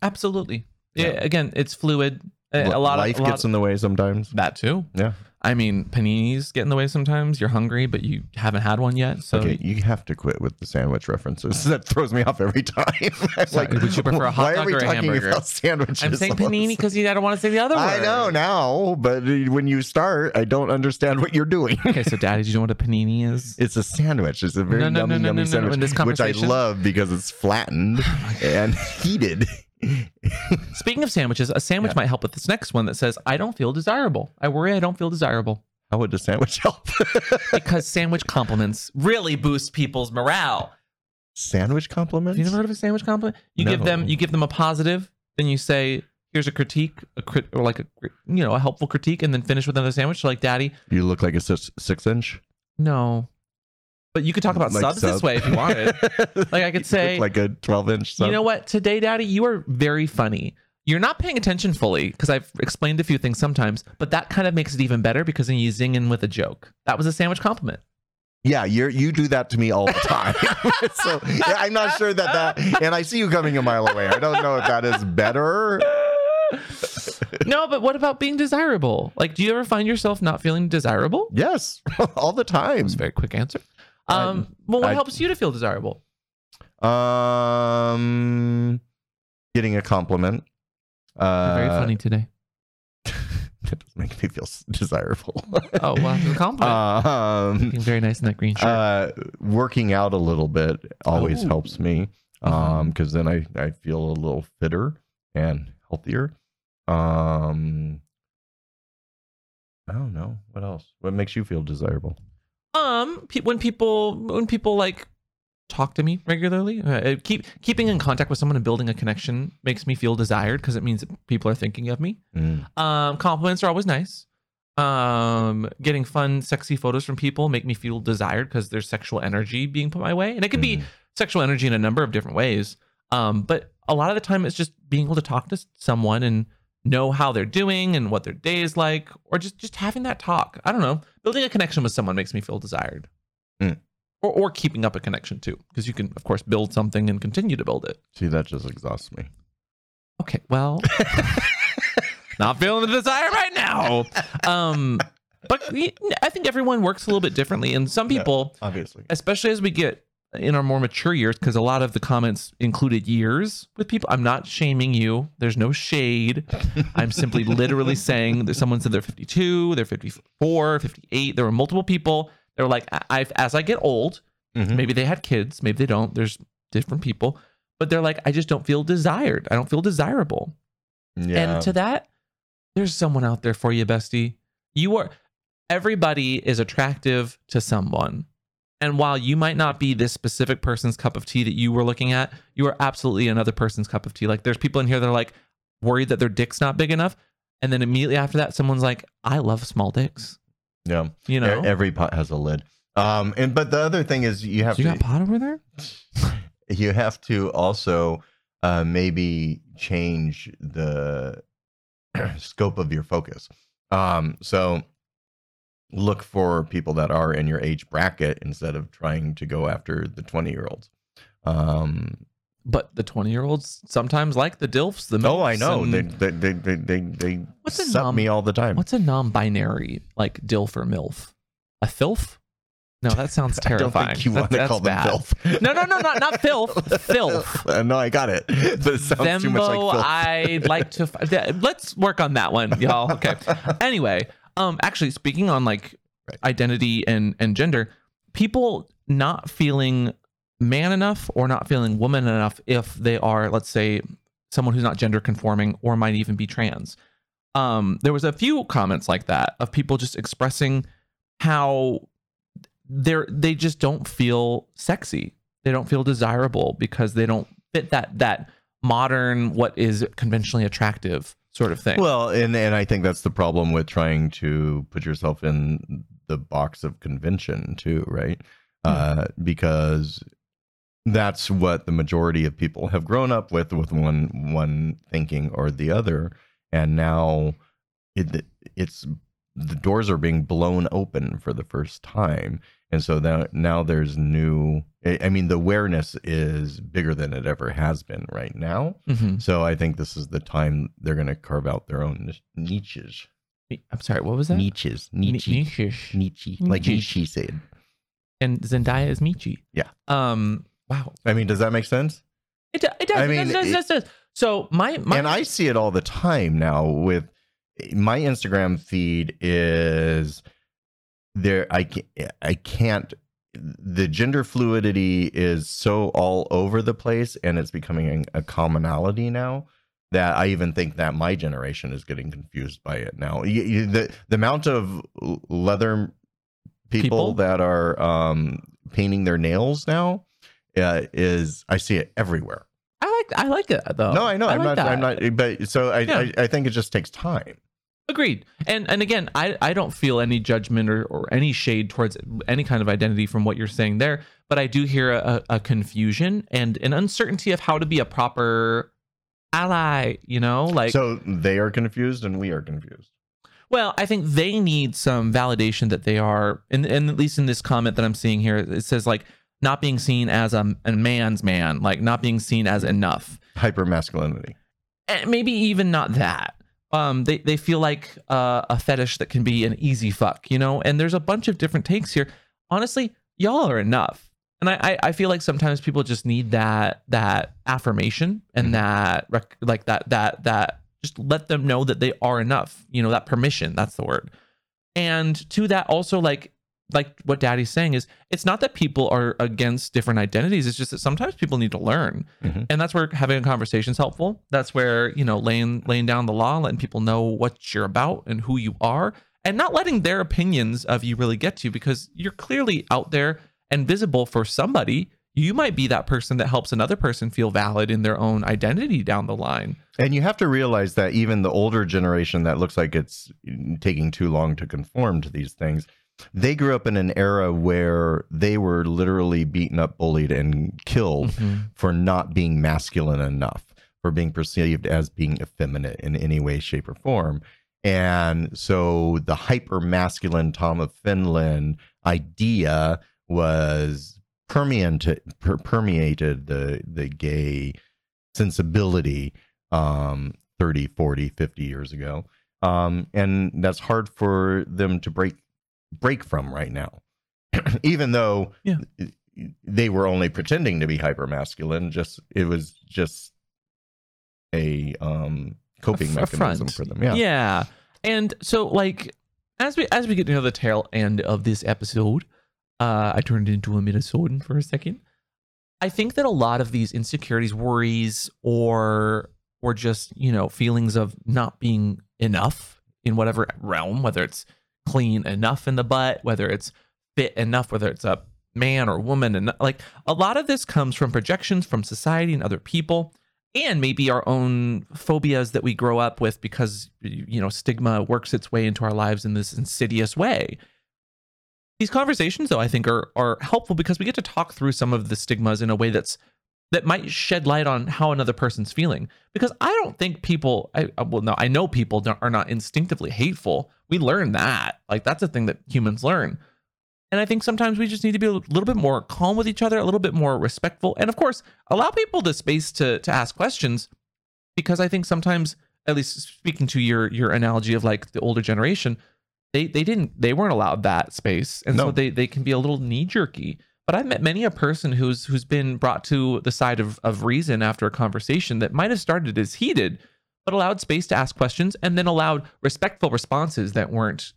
[SPEAKER 2] absolutely.
[SPEAKER 1] Yeah.
[SPEAKER 2] Yeah. Again, it's fluid. A lot
[SPEAKER 1] life
[SPEAKER 2] of lot
[SPEAKER 1] gets in the way sometimes.
[SPEAKER 2] that too.
[SPEAKER 1] Yeah.
[SPEAKER 2] I mean, paninis get in the way sometimes. You're hungry, but you haven't had one yet. So
[SPEAKER 1] okay, you have to quit with the sandwich references. That throws me off every time. (laughs) I'm
[SPEAKER 2] would you prefer a hot dog or a hamburger?
[SPEAKER 1] about sandwiches?
[SPEAKER 2] I'm saying panini because I don't want to say the other word.
[SPEAKER 1] I know now, but when you start, I don't understand what you're doing.
[SPEAKER 2] Okay, so Daddy, do you know what a panini is? (laughs)
[SPEAKER 1] It's a sandwich. It's a very
[SPEAKER 2] No, no,
[SPEAKER 1] yummy,
[SPEAKER 2] no, no,
[SPEAKER 1] yummy
[SPEAKER 2] no, no,
[SPEAKER 1] sandwich,
[SPEAKER 2] in this
[SPEAKER 1] which I love because it's flattened oh and (laughs) heated.
[SPEAKER 2] Speaking of sandwiches, a sandwich
[SPEAKER 1] Yeah.
[SPEAKER 2] might help with this next one that says, "I don't feel desirable. I worry I don't feel desirable."
[SPEAKER 1] How would a sandwich help? (laughs)
[SPEAKER 2] Because sandwich compliments really boost people's morale.
[SPEAKER 1] sandwich compliments?
[SPEAKER 2] You never heard of a sandwich compliment? You give them you give them a positive, then you say, "Here's a critique, a crit, or like a you know a helpful critique," and then finish with another sandwich. So like, Daddy,
[SPEAKER 1] You look like a six, six inch.
[SPEAKER 2] no, but you could talk about
[SPEAKER 1] Like
[SPEAKER 2] subs this
[SPEAKER 1] sub.
[SPEAKER 2] way if you wanted. (laughs) Like I could
[SPEAKER 1] You
[SPEAKER 2] say,
[SPEAKER 1] like a 12 inch sub.
[SPEAKER 2] you know what? Today, Daddy, you are very funny. You're not paying attention fully because I've explained a few things sometimes, but that kind of makes it even better because then you zing in with a joke. That was a sandwich compliment.
[SPEAKER 1] Yeah, you're you do that to me all the time. (laughs) (laughs) so yeah, I'm not sure that that, and I see you coming a mile away. I don't know if that is better.
[SPEAKER 2] no, but what about being desirable? Like, do you ever find yourself not feeling desirable?
[SPEAKER 1] Yes, all the time.
[SPEAKER 2] was a very quick answer.
[SPEAKER 1] I-
[SPEAKER 2] Um, well, what
[SPEAKER 1] I-
[SPEAKER 2] helps you to feel desirable?
[SPEAKER 1] Um, getting a compliment.
[SPEAKER 2] You're
[SPEAKER 1] Uh,
[SPEAKER 2] very funny today. (laughs)
[SPEAKER 1] that doesn't make me feel desirable.
[SPEAKER 2] Oh, well, it's a (laughs) compliment.
[SPEAKER 1] um,
[SPEAKER 2] Looking very nice in that green shirt.
[SPEAKER 1] uh, working out a little bit always
[SPEAKER 2] Oh.
[SPEAKER 1] helps me um because then I, I feel a little fitter and healthier um i don't know what else what makes you feel desirable
[SPEAKER 2] um, pe- when people when people like talk to me regularly, uh, keep keeping in contact with someone and building a connection makes me feel desired because it means that people are thinking of me.
[SPEAKER 1] Mm.
[SPEAKER 2] Um, compliments are always nice. Um, getting fun, sexy photos from people make me feel desired because there's sexual energy being put my way, and it could be
[SPEAKER 1] Mhm.
[SPEAKER 2] sexual energy in a number of different ways. Um, but a lot of the time, it's just being able to talk to someone and know how they're doing and what their day is like, or just just having that talk. I don't know. Building a connection with someone makes me feel desired,
[SPEAKER 1] Mm.
[SPEAKER 2] or or keeping up a connection too, because you can of course build something and continue to build it.
[SPEAKER 1] see that just exhausts me
[SPEAKER 2] Okay, well, (laughs) not feeling the desire right now. Um, but I think everyone works a little bit differently, and some
[SPEAKER 1] Yeah.
[SPEAKER 2] people,
[SPEAKER 1] obviously
[SPEAKER 2] especially as we get in our more mature years, because a lot of the comments included years with people. I'm not shaming you. There's no shade. I'm simply literally (laughs) saying that someone said they're 52, they're 54, 58. There were multiple people. They were like, I, as I get old,
[SPEAKER 1] Mhm.
[SPEAKER 2] maybe they had kids, maybe they don't. There's different people, but they're like, I just don't feel desired. I don't feel desirable.
[SPEAKER 1] yeah
[SPEAKER 2] And to that, there's someone out there for you, bestie. You are everybody is attractive to someone. And while you might not be this specific person's cup of tea that you were looking at, you are absolutely another person's cup of tea. Like there's people in here that are like worried that their dick's not big enough. And then immediately after that, someone's like, I love small dicks.
[SPEAKER 1] yeah
[SPEAKER 2] You know?
[SPEAKER 1] Every pot has a lid um and but the other thing is you have
[SPEAKER 2] So you
[SPEAKER 1] to
[SPEAKER 2] got pot over there? (laughs)
[SPEAKER 1] you have to also uh, maybe change the (clears throat) scope of your focus. Um, so look for people that are in your age bracket instead of trying to go after the 20 year olds. Um,
[SPEAKER 2] But the 20 year olds sometimes like the DILFs, the
[SPEAKER 1] oh, I know. They, they, they, they, they, they
[SPEAKER 2] What's a
[SPEAKER 1] suck
[SPEAKER 2] nom-
[SPEAKER 1] me all the time.
[SPEAKER 2] What's a non-binary like DILF or MILF? A filth? No, that (laughs) sounds
[SPEAKER 1] I don't
[SPEAKER 2] terrifying.
[SPEAKER 1] think you
[SPEAKER 2] That-
[SPEAKER 1] want to call them
[SPEAKER 2] bad.
[SPEAKER 1] filth.
[SPEAKER 2] No, no, no, not not filth. filth. (laughs)
[SPEAKER 1] Uh, no, I got it. (laughs) But it sounds too much like
[SPEAKER 2] Thembo,
[SPEAKER 1] filth.
[SPEAKER 2] I'd like to. th- Let's work on that one, y'all. Okay. Anyway, um, actually, speaking on like
[SPEAKER 1] Right.
[SPEAKER 2] identity and and gender, people not feeling man enough or not feeling woman enough if they are, let's say, someone who's not gender conforming or might even be trans. Um, there was a few comments like that of people just expressing how they're they just don't feel sexy. They don't feel desirable because they don't fit that that modern what is conventionally attractive sort of thing.
[SPEAKER 1] Well, and and I think that's the problem with trying to put yourself in the box of convention too, right? Uh, because that's what the majority of people have grown up with, with one one thinking or the other, and now it it's the doors are being blown open for the first time, and so now now there's new. I mean, the awareness is bigger than it ever has been right now.
[SPEAKER 2] Mhm.
[SPEAKER 1] So I think this is the time they're going to carve out their own niches.
[SPEAKER 2] I'm sorry, what was that?
[SPEAKER 1] Niches.
[SPEAKER 2] Ni-
[SPEAKER 1] Nietzsche.
[SPEAKER 2] Niche.
[SPEAKER 1] Like
[SPEAKER 2] Niche.
[SPEAKER 1] Nietzsche said.
[SPEAKER 2] And Zendaya is Michi.
[SPEAKER 1] Yeah.
[SPEAKER 2] Um. Wow.
[SPEAKER 1] I mean, does that make sense?
[SPEAKER 2] It, do- it does.
[SPEAKER 1] I
[SPEAKER 2] it
[SPEAKER 1] mean,
[SPEAKER 2] does, it does, does, does. So my my
[SPEAKER 1] and I see it all the time now with my Instagram feed is there I can't, I can't the gender fluidity is so all over the place and it's becoming a commonality now that I even think that my generation is getting confused by it now. You, you, the the amount of leather people,
[SPEAKER 2] People?
[SPEAKER 1] that are um, painting their nails now uh, is I see it everywhere.
[SPEAKER 2] I like I like it though.
[SPEAKER 1] No, I know. I'm
[SPEAKER 2] like
[SPEAKER 1] not.
[SPEAKER 2] that.
[SPEAKER 1] I'm not. But so I,
[SPEAKER 2] Yeah.
[SPEAKER 1] I. I think it just takes time.
[SPEAKER 2] Agreed. And and again, I, I don't feel any judgment or, or any shade towards any kind of identity from what you're saying there, but I do hear a, a confusion and an uncertainty of how to be a proper ally, you know? Like
[SPEAKER 1] so they are confused and we are confused.
[SPEAKER 2] well, I think they need some validation that they are and, and at least in this comment that I'm seeing here, it says like not being seen as a, a man's man, like not being seen as enough.
[SPEAKER 1] Hyper masculinity.
[SPEAKER 2] and eh, maybe even not that. Um, they they feel like uh, a fetish that can be an easy fuck, you know. And there's a bunch of different takes here. Honestly, y'all are enough, and I I, I feel like sometimes people just need that that affirmation and
[SPEAKER 1] Mhm.
[SPEAKER 2] that rec- like that that that just let them know that they are enough. You know, that permission, that's the word. And to that also like like what daddy's saying is it's not that people are against different identities it's just that sometimes people need to learn.
[SPEAKER 1] Mhm.
[SPEAKER 2] and that's where having a conversation is helpful. That's where you know laying laying down the law letting people know what you're about and who you are and not letting their opinions of you really get to you because you're clearly out there and visible for somebody. You might be that person that helps another person feel valid in their own identity down the line.
[SPEAKER 1] And you have to realize that even the older generation that looks like it's taking too long to conform to these things, they grew up in an era where they were literally beaten up, bullied, and killed for not being masculine enough, for being perceived as being effeminate in any way, shape, or form. And so the hyper masculine Tom of Finland idea was permeated per- permeated the the gay sensibility um 30 40 50 years ago um and that's hard for them to break break from right now (clears throat) even though
[SPEAKER 2] Yeah.
[SPEAKER 1] they were only pretending to be hyper masculine just it was just a um coping
[SPEAKER 2] A f-
[SPEAKER 1] mechanism
[SPEAKER 2] front.
[SPEAKER 1] for them yeah
[SPEAKER 2] Yeah. And so like as we as we get near the tail end of this episode, uh I turned into a Minnesotan for a second. I think that a lot of these insecurities, worries, or or just, you know, feelings of not being enough in whatever realm, whether it's clean enough in the butt, whether it's fit enough, whether it's a man or woman, and like a lot of this comes from projections from society and other people and maybe our own phobias that we grow up with because you know stigma works its way into our lives in this insidious way. These conversations though i think are are helpful because we get to talk through some of the stigmas in a way that's that might shed light on how another person's feeling. Because i don't think people i well no i know people are not instinctively hateful we learn that like that's a thing that humans learn and I think sometimes we just need to be a little bit more calm with each other, a little bit more respectful, and of course, allow people the space to to ask questions. Because I think sometimes, at least speaking to your your analogy of like the older generation, they they didn't they weren't allowed that space, and so they they can be a little knee jerky. But I've met many a person who's who's been brought to the side of of reason after a conversation that might have started as heated, but allowed space to ask questions and then allowed respectful responses that weren't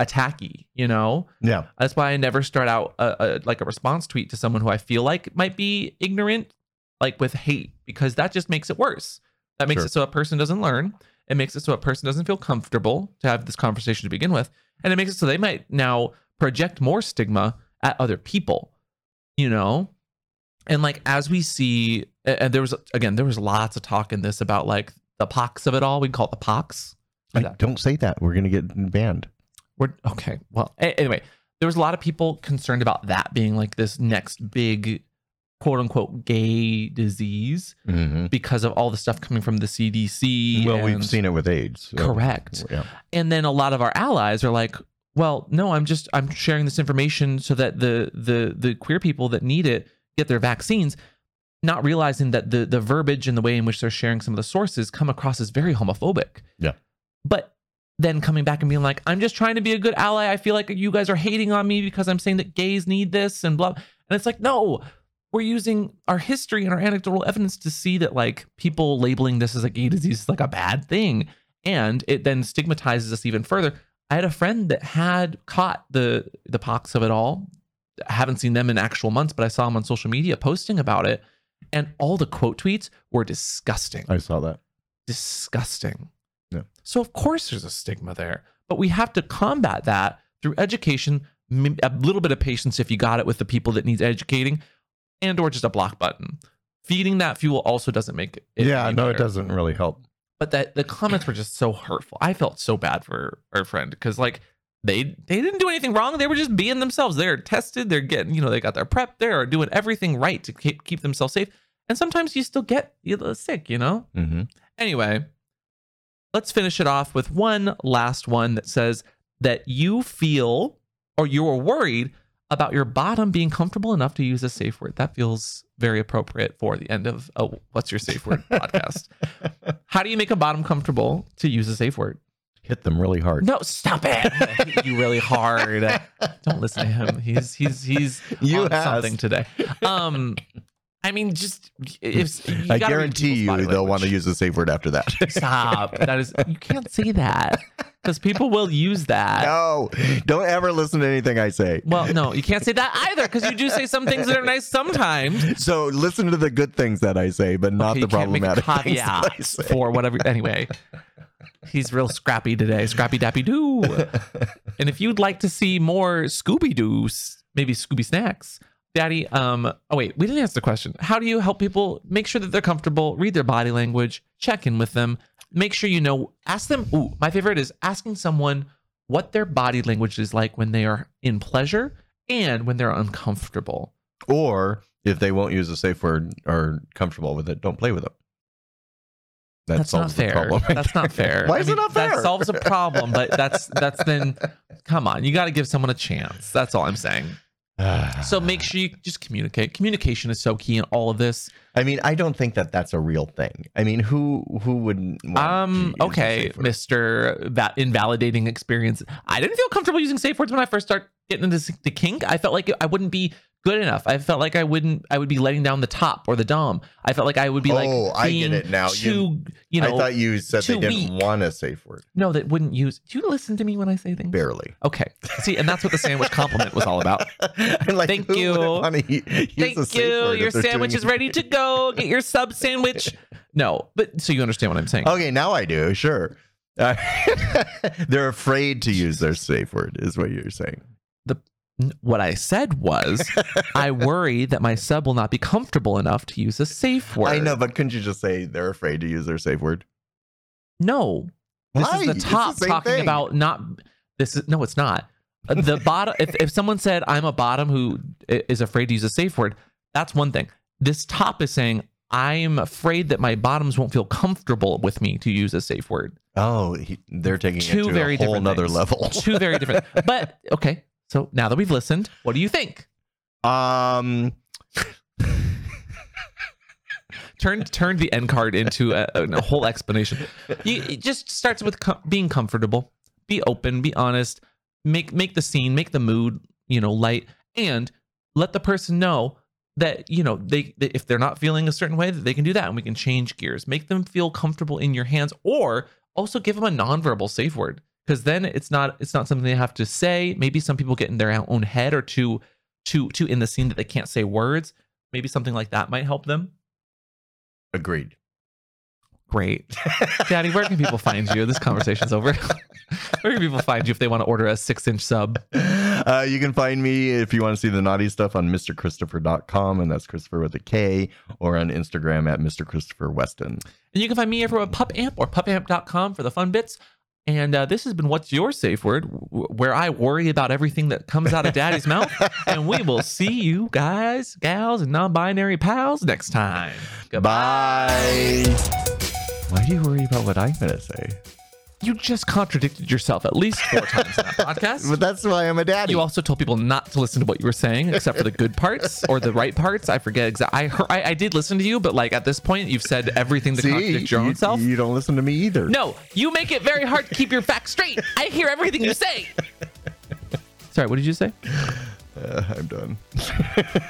[SPEAKER 2] attacky. You know.
[SPEAKER 1] yeah
[SPEAKER 2] That's why I never start out a, a, like a response tweet to someone who I feel like might be ignorant, like with hate, because that just makes it worse. That makes
[SPEAKER 1] Sure.
[SPEAKER 2] it so a person doesn't learn. It makes it so a person doesn't feel comfortable to have this conversation to begin with, and it makes it so they might now project more stigma at other people. You know, and like as we see, and there was again there was lots of talk in this about like the pox of it all. We call it the pox.
[SPEAKER 1] I, don't say that we're gonna get banned
[SPEAKER 2] We're okay. Well, a- anyway, there was a lot of people concerned about that being like this next big quote unquote gay disease
[SPEAKER 1] Mhm.
[SPEAKER 2] because of all the stuff coming from the CDC.
[SPEAKER 1] well we've seen it with AIDS so-
[SPEAKER 2] Correct.
[SPEAKER 1] yeah
[SPEAKER 2] And then a lot of our allies are like, well, no, I'm just I'm sharing this information so that the the the queer people that need it get their vaccines, not realizing that the the verbiage and the way in which they're sharing some of the sources come across as very homophobic.
[SPEAKER 1] Yeah.
[SPEAKER 2] But then coming back and being like, I'm just trying to be a good ally. I feel like you guys are hating on me because I'm saying that gays need this and blah. And it's like, no, we're using our history and our anecdotal evidence to see that like people labeling this as a gay disease is like a bad thing. And it then stigmatizes us even further. I had a friend that had caught the the pox of it all. I haven't seen them in actual months, but I saw them on social media posting about it. And all the quote tweets were disgusting
[SPEAKER 1] i saw that
[SPEAKER 2] disgusting.
[SPEAKER 1] Yeah.
[SPEAKER 2] So of course there's a stigma there, but we have to combat that through education, a little bit of patience if you got it with the people that needs educating, and or just a block button. Feeding that fuel also doesn't make it.
[SPEAKER 1] yeah no it doesn't really help
[SPEAKER 2] But that the comments were just so hurtful. I felt so bad for our friend because like they they didn't do anything wrong. They were just being themselves. They're tested. They're getting you know they got their PrEP. They're doing everything right to keep keep themselves safe. And sometimes you still get you sick. You know.
[SPEAKER 1] Mm-hmm.
[SPEAKER 2] Anyway, let's finish it off with one last one that says that you feel or you're worried about your bottom being comfortable enough to use a safe word. That feels very appropriate for the end of a What's Your Safe Word (laughs) podcast. How do you make a bottom comfortable to use a safe word?
[SPEAKER 1] Hit them really hard
[SPEAKER 2] No, stop it. (laughs) Hit you really hard. (laughs) Don't listen to him. He's he's he's
[SPEAKER 1] You
[SPEAKER 2] on
[SPEAKER 1] asked.
[SPEAKER 2] something today. Um I mean, just if
[SPEAKER 1] I guarantee you they'll want to use the safe word after that. (laughs)
[SPEAKER 2] Stop. That is you can't say that because people will use that.
[SPEAKER 1] no, don't ever listen to anything I say.
[SPEAKER 2] Well, no, you can't say that either because you do say some things that are nice sometimes.
[SPEAKER 1] So listen to the good things that I say, but not
[SPEAKER 2] Okay,
[SPEAKER 1] the
[SPEAKER 2] you can't make a
[SPEAKER 1] problematic things that I say.
[SPEAKER 2] for whatever. Anyway, he's real scrappy today. Scrappy Dappy Doo. and if you'd like to see more Scooby Doo's, maybe Scooby Snacks, Daddy. Um. Oh wait, we didn't answer the question. How do you help people make sure that they're comfortable, read their body language, check in with them, make sure you know. Ask them. Ooh, my favorite is asking someone what their body language is like when they are in pleasure and when they're uncomfortable.
[SPEAKER 1] Or if they won't use a safe word or comfortable with it, don't play with them. That
[SPEAKER 2] that's not
[SPEAKER 1] solves the
[SPEAKER 2] fair.
[SPEAKER 1] problem. (laughs)
[SPEAKER 2] That's not fair. (laughs)
[SPEAKER 1] Why is it not fair?
[SPEAKER 2] That solves a problem, but (laughs) that's that's then. Come on, you got to give someone a chance. That's all I'm saying. (sighs) So make sure you just communicate. Communication is so key in all of this.
[SPEAKER 1] I mean, I don't think that that's a real thing. I mean, who who wouldn't?
[SPEAKER 2] Um. Okay. Mister va- invalidating experience. I didn't feel comfortable using safe words when I first started getting into the kink. I felt like I wouldn't be good enough. I felt like I wouldn't. I would be letting down the top or the dom. I felt like I would be like.
[SPEAKER 1] Oh, I get it now. You-
[SPEAKER 2] Too, you, know.
[SPEAKER 1] I thought you said they didn't
[SPEAKER 2] weak.
[SPEAKER 1] want a safe word.
[SPEAKER 2] no, that wouldn't use. Do you listen to me when I say things?
[SPEAKER 1] Barely.
[SPEAKER 2] Okay. See, and that's what the sandwich compliment was all about. (laughs)
[SPEAKER 1] I'm like,
[SPEAKER 2] Thank you.
[SPEAKER 1] wouldn't want to use a
[SPEAKER 2] Thank you. Your sandwich is ready to go. Get your sub sandwich. No, but so you understand what I'm saying.
[SPEAKER 1] Okay, now I do. Sure. Uh, (laughs) they're afraid to use their safe word, is what you're saying.
[SPEAKER 2] What I said was, I (laughs) worry that my sub will not be comfortable enough to use a safe word.
[SPEAKER 1] I know, but couldn't you just say they're afraid to use their safe word?
[SPEAKER 2] No. This
[SPEAKER 1] Why?
[SPEAKER 2] is the
[SPEAKER 1] It's the
[SPEAKER 2] top talking
[SPEAKER 1] thing.
[SPEAKER 2] about not. This is no, it's not. Uh, The (laughs) bottom. if if someone said I'm a bottom who is afraid to use a safe word, that's one thing. This top is saying I'm afraid that my bottoms won't feel comfortable with me to use a safe word.
[SPEAKER 1] Oh, he, they're taking
[SPEAKER 2] Two
[SPEAKER 1] it to
[SPEAKER 2] very
[SPEAKER 1] a whole
[SPEAKER 2] different
[SPEAKER 1] nother level.
[SPEAKER 2] Two very different. (laughs) But okay, so now that we've listened, what do you think?
[SPEAKER 1] um,
[SPEAKER 2] Turn turn the end card into a, a whole explanation. You, it just starts with com- being comfortable, be open, be honest, make make the scene, make the mood, you know, light, and let the person know that you know they, they if they're not feeling a certain way that they can do that, and we can change gears, make them feel comfortable in your hands, or also give them a nonverbal safe word because then it's not it's not something they have to say. Maybe some people get in their own head or too too too in the scene that they can't say words. Maybe something like that might help them.
[SPEAKER 1] agreed.
[SPEAKER 2] Great. Daddy, where can people find you? This conversation's over. (laughs) where can people find you if they want to order a six inch sub?
[SPEAKER 1] Uh, you can find me if you want to see the naughty stuff on mrkristopher.com, and that's Kristopher with a K, or on Instagram at Mr. Kristopher Weston.
[SPEAKER 2] And you can find me everywhere at PupAmp or pupamp.com for the fun bits. And uh, this has been What's Your Safe Word, where I worry about everything that comes out of Daddy's mouth. (laughs) And we will see you guys, gals, and non binary pals next time. Goodbye.
[SPEAKER 1] Bye. Why do you worry about what I'm going to say?
[SPEAKER 2] You just contradicted yourself at least four times in that podcast.
[SPEAKER 1] But that's why I'm a daddy.
[SPEAKER 2] You also told people not to listen to what you were saying, except for the good parts or the right parts. I forget exactly. I, heard, I I did listen to you, but like at this point, you've said everything to
[SPEAKER 1] See,
[SPEAKER 2] contradict your
[SPEAKER 1] you,
[SPEAKER 2] own self.
[SPEAKER 1] you don't listen to me either.
[SPEAKER 2] no, you make it very hard to keep your facts straight. I hear everything you say. (laughs) Sorry, what did you say?
[SPEAKER 1] Uh, I'm done. (laughs)